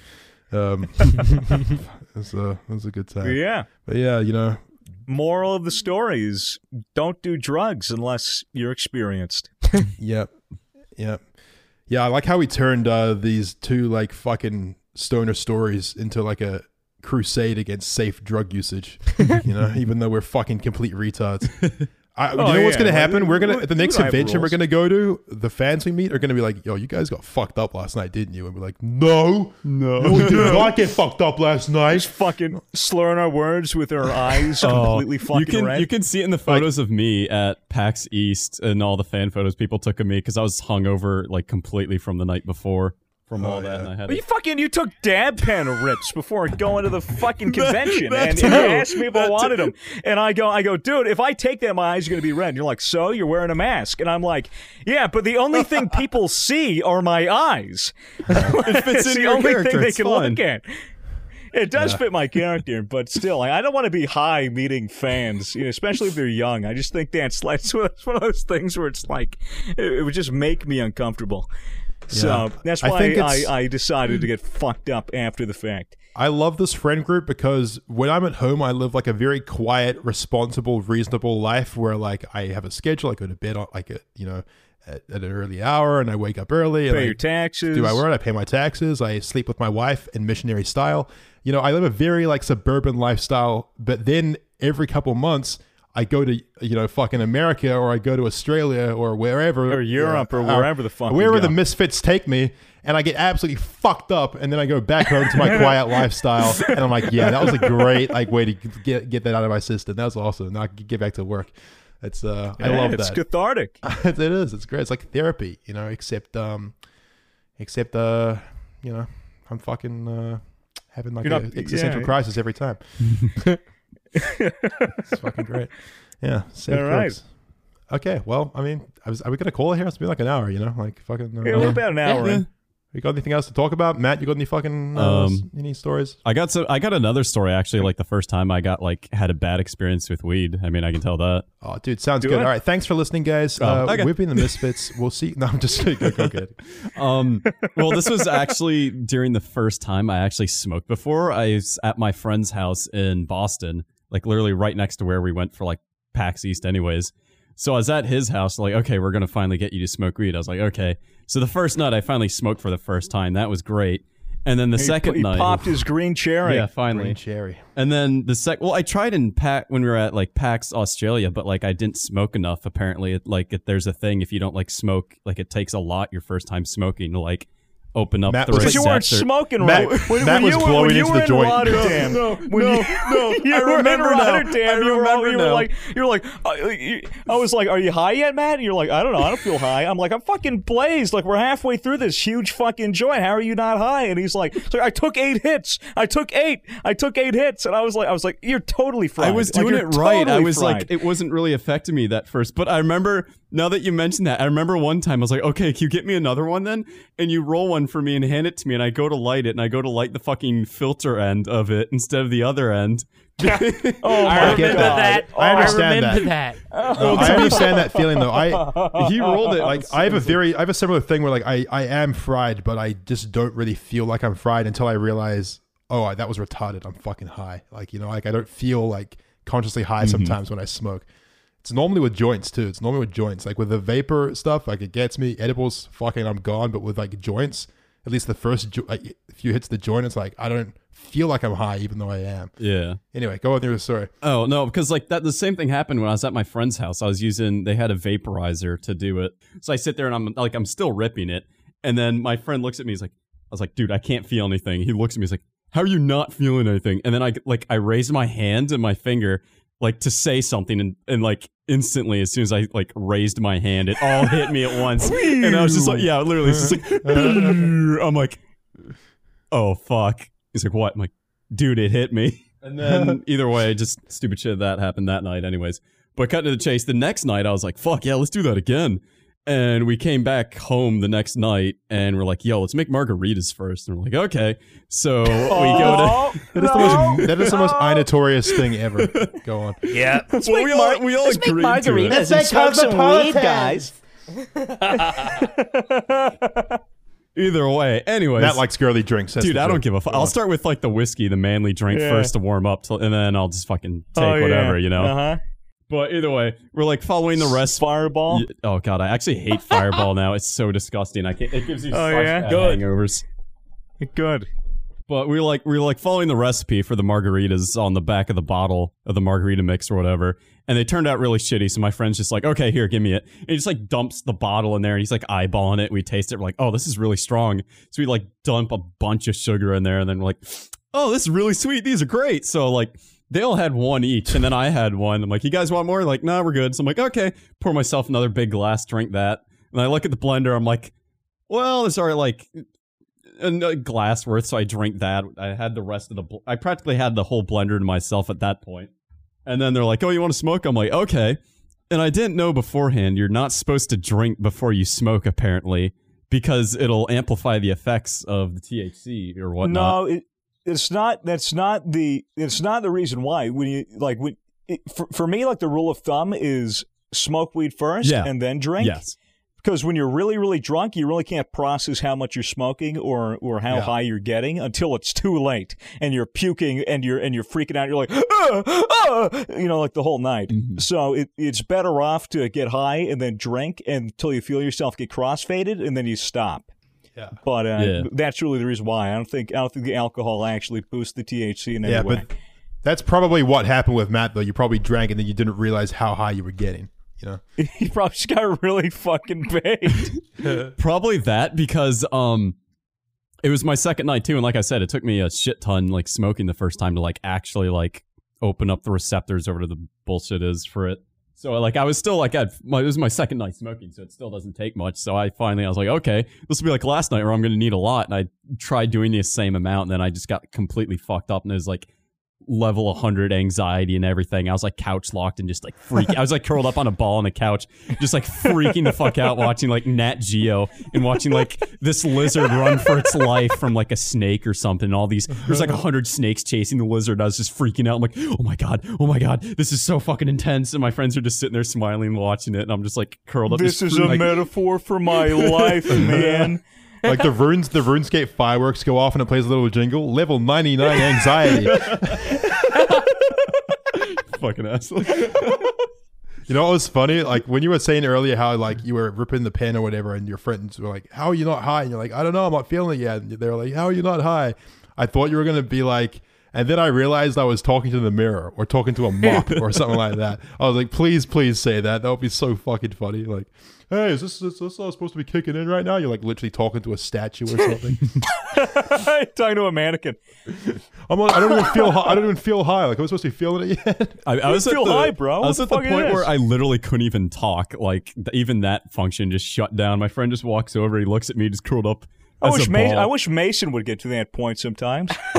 Um, (laughs) it, was, uh, it was a good time. yeah. But yeah, you know, Moral of the story is don't do drugs unless you're experienced. (laughs) Yep. Yep. Yeah, I like how we turned uh, these two like fucking stoner stories into like a crusade against safe drug usage. you know, even though we're fucking complete retards. I, Oh, you know what's gonna happen? We- We're gonna at the next don't convention we're gonna go to. The fans we meet are gonna be like, "Yo, you guys got fucked up last night, didn't you?" And we're like, "No, no, no, we did (laughs) not get fucked up last night." Just fucking slurring our words with our eyes (laughs) oh, completely fucking Oh, you can red. you can see it in the photos of me at PAX East and all the fan photos people took of me because I was hungover like completely from the night before from Oh, all that, yeah. and I had Well, you fucking you took dab pen rips before going to the fucking (laughs) convention, that and too. you asked me if I wanted too. them, and I go, I go, dude, if I take that, my eyes are gonna be red. And you're like, so you're wearing a mask, and I'm like, yeah, but the only thing (laughs) people see are my eyes. (laughs) it fits it's in the your only character. thing they it's can fine. look at. It does fit my character, but still, like, I don't want to be high meeting fans, you know, especially if they're young. I just think that's like it's one of those things where it's like it, it would just make me uncomfortable. So Yeah. that's I why think I, I, decided to get fucked up after the fact. I love this friend group because when I'm at home, I live like a very quiet, responsible, reasonable life where like I have a schedule. I go to bed on like a you know at, at an early hour, and I wake up early. and Pay I your taxes. do my work. I pay my taxes. I sleep with my wife in missionary style. You know, I live a very like suburban lifestyle. But then every couple months, I go to you know fucking America or I go to Australia or wherever Or Europe or uh, wherever the fuck wherever the misfits take me. And I get absolutely fucked up, and then I go back home to (laughs) my quiet lifestyle, and I'm like, "Yeah, that was a great like way to get get that out of my system. That was awesome. Now I can get back to work. It's uh, I love it's that. It's cathartic. (laughs) it is. It's great. It's like therapy, you know. Except, um, except, uh, you know, I'm fucking uh, having like an existential yeah. crisis every time. (laughs) it's fucking great. Yeah. Safe All right. jokes. Okay. Well, I mean, I was. Are we gonna call it here? It's been like an hour, you know, like fucking. Uh, Yeah, we're about an hour Yeah. you got anything else to talk about, Matt? You got any fucking uh, Um, any stories? I got so I got another story actually. Like the first time I got like had a bad experience with weed. I mean, I can tell that. Oh, dude, sounds Do good. it. All right, thanks for listening, guys. Oh, uh, okay. We've been the Misfits. (laughs) We'll see. No, I'm just kidding. Go, go get. Um, well, this was actually during the first time I actually smoked before. I was at my friend's house in Boston, like literally right next to where we went for like PAX East, anyways. So I was at his house, like, okay, we're gonna finally get you to smoke weed. I was like, okay. So the first night I finally smoked for the first time. That was great. And then the He- second he night, popped his green cherry. yeah, finally. Green cherry. And then the sec, well, I tried in pack when we were at like PAX Australia, but like I didn't smoke enough. Apparently, it, like it, there's a thing if you don't like smoke, like it takes a lot your first time smoking to like open up Matt the was- Because you weren't receptor. smoking Matt- right. When, Matt when was you were, blowing when you into were the in joint. Rotterdam, No, when no, you, no, (laughs) you I remember in now. Rotterdam, I you were, remember you were like, you were like, uh, I was like, are you high yet, Matt? And you're like, I don't know, I don't feel high. I'm like, I'm fucking blazed. Like we're halfway through this huge fucking joint. How are you not high? And he's like, so I took eight hits. I took eight. I took eight hits, and I was like, I was like, you're totally fried. I was doing you're it right. I totally was like, it wasn't really affecting me that first. But I remember now that you mentioned that, I remember one time I was like, okay, can you get me another one then? And you roll one for me and hand it to me, and I go to light it, and I go to light the fucking filter end of it instead of the other end. (laughs) oh (laughs) I remember god. that. I understand remember that. that. (laughs) Oh. No, I understand that feeling though. I he rolled it like I have a very I have a similar thing where like I I am fried, but I just don't really feel like I'm fried until I realize oh that was retarded. I'm fucking high. Like you know like I don't feel like consciously high mm-hmm. sometimes when I smoke. It's normally with joints too. It's normally with joints. Like with the vapor stuff, like it gets me. Edibles, fucking, I'm gone. But with like joints, at least the first jo- like, few hits the joint, it's like I don't feel like I'm high, even though I am. Yeah. Anyway, go on with your story. Oh no, because like that the same thing happened when I was at my friend's house. I was using they had a vaporizer to do it. So I sit there and I'm like I'm still ripping it. And then my friend looks at me, he's like, I was like, dude, I can't feel anything. He looks at me, he's like, How are you not feeling anything? And then I like I raised my hand and my finger like to say something and, and like instantly as soon as I like raised my hand, it all hit me at once. and I was just like, yeah, literally it's just like (laughs) I'm like, Oh fuck. He's like, What? I'm like, dude, it hit me. And then (laughs) either way, just stupid shit that happened that night, anyways. But cutting to the chase, the next night I was like, fuck yeah, let's do that again. And we came back home the next night and we're like, yo, let's make margaritas first. And we're like, okay. So (laughs) we go to (laughs) That is the most that is the most notorious thing ever. (laughs) Go on. Yeah. well, we all we all agreed to it. Let's make cosmopolitans. Either way, anyways. Matt likes girly drinks. That's Dude, the I don't give a fuck. I'll start with like the whiskey, the manly drink Yeah. first to warm up, till, and then I'll just fucking take Oh, yeah. whatever, you know. Uh-huh. But either way, we're like following the rest. Fireball. Y- Oh god, I actually hate (laughs) Fireball now. It's so disgusting. I can't. It gives you Oh, such yeah? bad Good. hangovers. Good. But we were like we were like following the recipe for the margaritas on the back of the bottle of the margarita mix or whatever, and they turned out really shitty. So my friend's just like, okay, here, give me it. And he just like dumps the bottle in there, and he's like eyeballing it. We taste it. We're like, oh, this is really strong. So we like dump a bunch of sugar in there, and then we're like, oh, this is really sweet. These are great. So like. They all had one each, and then I had one. I'm like, "You guys want more?" Like, "Nah, we're good." So I'm like, "Okay." Pour myself another big glass, drink that, and I look at the blender. I'm like, "Well, this already like a glass worth, so I drink that. I had the rest of the. I practically had the whole blender to myself at that point. And then they're like, "Oh, you want to smoke?" I'm like, "Okay." And I didn't know beforehand. You're not supposed to drink before you smoke, apparently, because it'll amplify the effects of the THC or whatnot. No, it, it's not. That's not the. It's not the reason why. When you like, when it, for, for me, like the rule of thumb is smoke weed first Yeah. and then drink. Yes. Because when you're really, really drunk, you really can't process how much you're smoking or or how Yeah. high you're getting until it's too late, and you're puking and you're and you're freaking out. You're like, ah, ah, you know, like the whole night. Mm-hmm. So it, it's better off to get high and then drink until you feel yourself get crossfaded, and then you stop. Yeah. But uh, Yeah. that's really the reason why. I don't think I don't think the alcohol actually boosts the THC in any Yeah, way. but that's probably what happened with Matt though. You probably drank and then you didn't realize how high you were getting. You know. (laughs) he probably just got really fucking baked. (laughs) Probably that because um it was my second night too and like I said it took me a shit ton like smoking the first time to like actually like open up the receptors over to the bullshit is for it. So like I was still like at my it was my second night smoking so it still doesn't take much. So I finally I was like okay, this will be like last night where I'm to need a lot and I tried doing the same amount and then I just got completely fucked up and it was like level 100 anxiety and everything. I was like couch locked and just like freaking. I was like curled up on a ball on the couch, just like freaking the fuck out watching like Nat Geo and watching like this lizard run for its life from like a snake or something. And all these, there's like uh-huh. hundred snakes chasing the lizard. I was just freaking out. I'm like, oh my God, oh my God, this is so fucking intense. And my friends are just sitting there smiling, watching it. And I'm just like curled up. this is a like, metaphor for my life, (laughs) man. Like the runes, the RuneScape fireworks go off and it plays a little jingle. Level ninety nine anxiety. (laughs) fucking asshole. You know what was funny? Like when you were saying earlier how like you were ripping the pen or whatever, and your friends were like, "How are you not high?" And you're like, "I don't know, I'm not feeling it yet." And they're like, "How are you not high?" I thought you were gonna be like, and then I realized I was talking to the mirror or talking to a mop (laughs) or something like that. I was like, "Please, please say that. That would be so fucking funny." Like, hey, is this is this all supposed to be kicking in right now? You're like literally talking to a statue or something. (laughs) Talking to a mannequin. I'm like, I don't even feel high. I don't even feel high. Like, am I supposed to be feeling it yet? I, I was feel at the, high, bro. I was the at the fuck is point where I literally couldn't even talk. Like even that function just shut down. My friend just walks over. He looks at me, just curled up. I wish, Mason. I wish Mason would get to that point sometimes. (laughs) (laughs)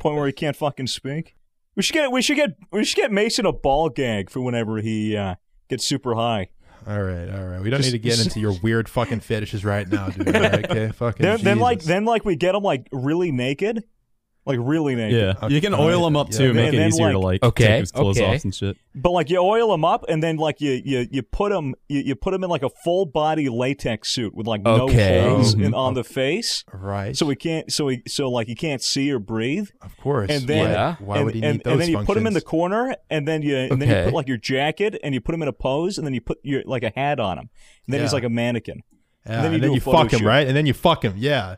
point where he can't fucking speak. We should get we should get we should get Mason a ball gag for whenever he uh, gets super high. All right, all right. We don't Just- need to get into your weird fucking fetishes right now, dude. (laughs) Okay, fucking. Then, then like then like we get him like really naked, like really naked. Yeah, Okay. you can oil them up Yeah. too, make And it then, easier to like- like Okay, take his clothes okay. off and shit. But like you oil them up and then like you you, you put them you, you put him in like a full body latex suit with like Okay. no holes Mhm. in, on the face, right. so we can't so we so like you can't see or breathe. of course. and then- why, Yeah. why and, would he and, need those and then you put him in the corner, and then you and then you put like your jacket, and you put him in a pose, and then you put your like a hat on him, and then he's like a mannequin. Yeah, then you and do then a you photo fuck him, right? And then you fuck him. Yeah.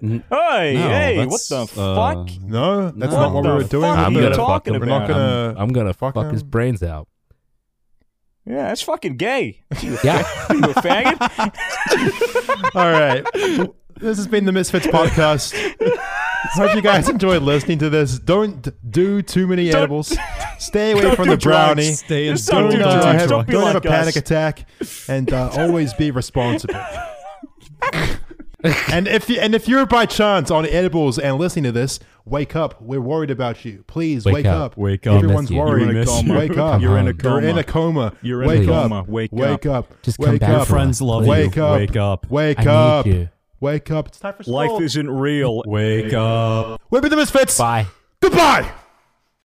Hey, No, hey, what the uh, fuck? No, that's No. not what we What were doing. fuck I'm are you gonna talking We're not about? gonna. I'm gonna fuck, fuck his him. brains out. Yeah, that's fucking gay. You, Yeah. you a faggot? (laughs) All right. This has been the Misfits podcast. Hope you guys enjoyed listening to this. Don't d- do too many Don't- edibles. (laughs) Stay away Don't from do the brownie. drugs. Stay in Just don't Don't, do uh, drugs. have, Don't be don't have like a panic attack, and uh, always be responsible. (laughs) (laughs) and if you, and if you're by chance on edibles and listening to this, wake up. We're worried about you. Please wake, Wake up. up. Wake up. Everyone's worried. You're in. Wake up. You're in a coma. You're in a coma. coma. You're in a wake coma. up. Wake wake up. Just come wake back up. Friends love you. Wake you. up. Wake up. Wake up. Wake up. It's time for school. Life isn't real. Wake up. We'll be the Misfits. Bye. Goodbye.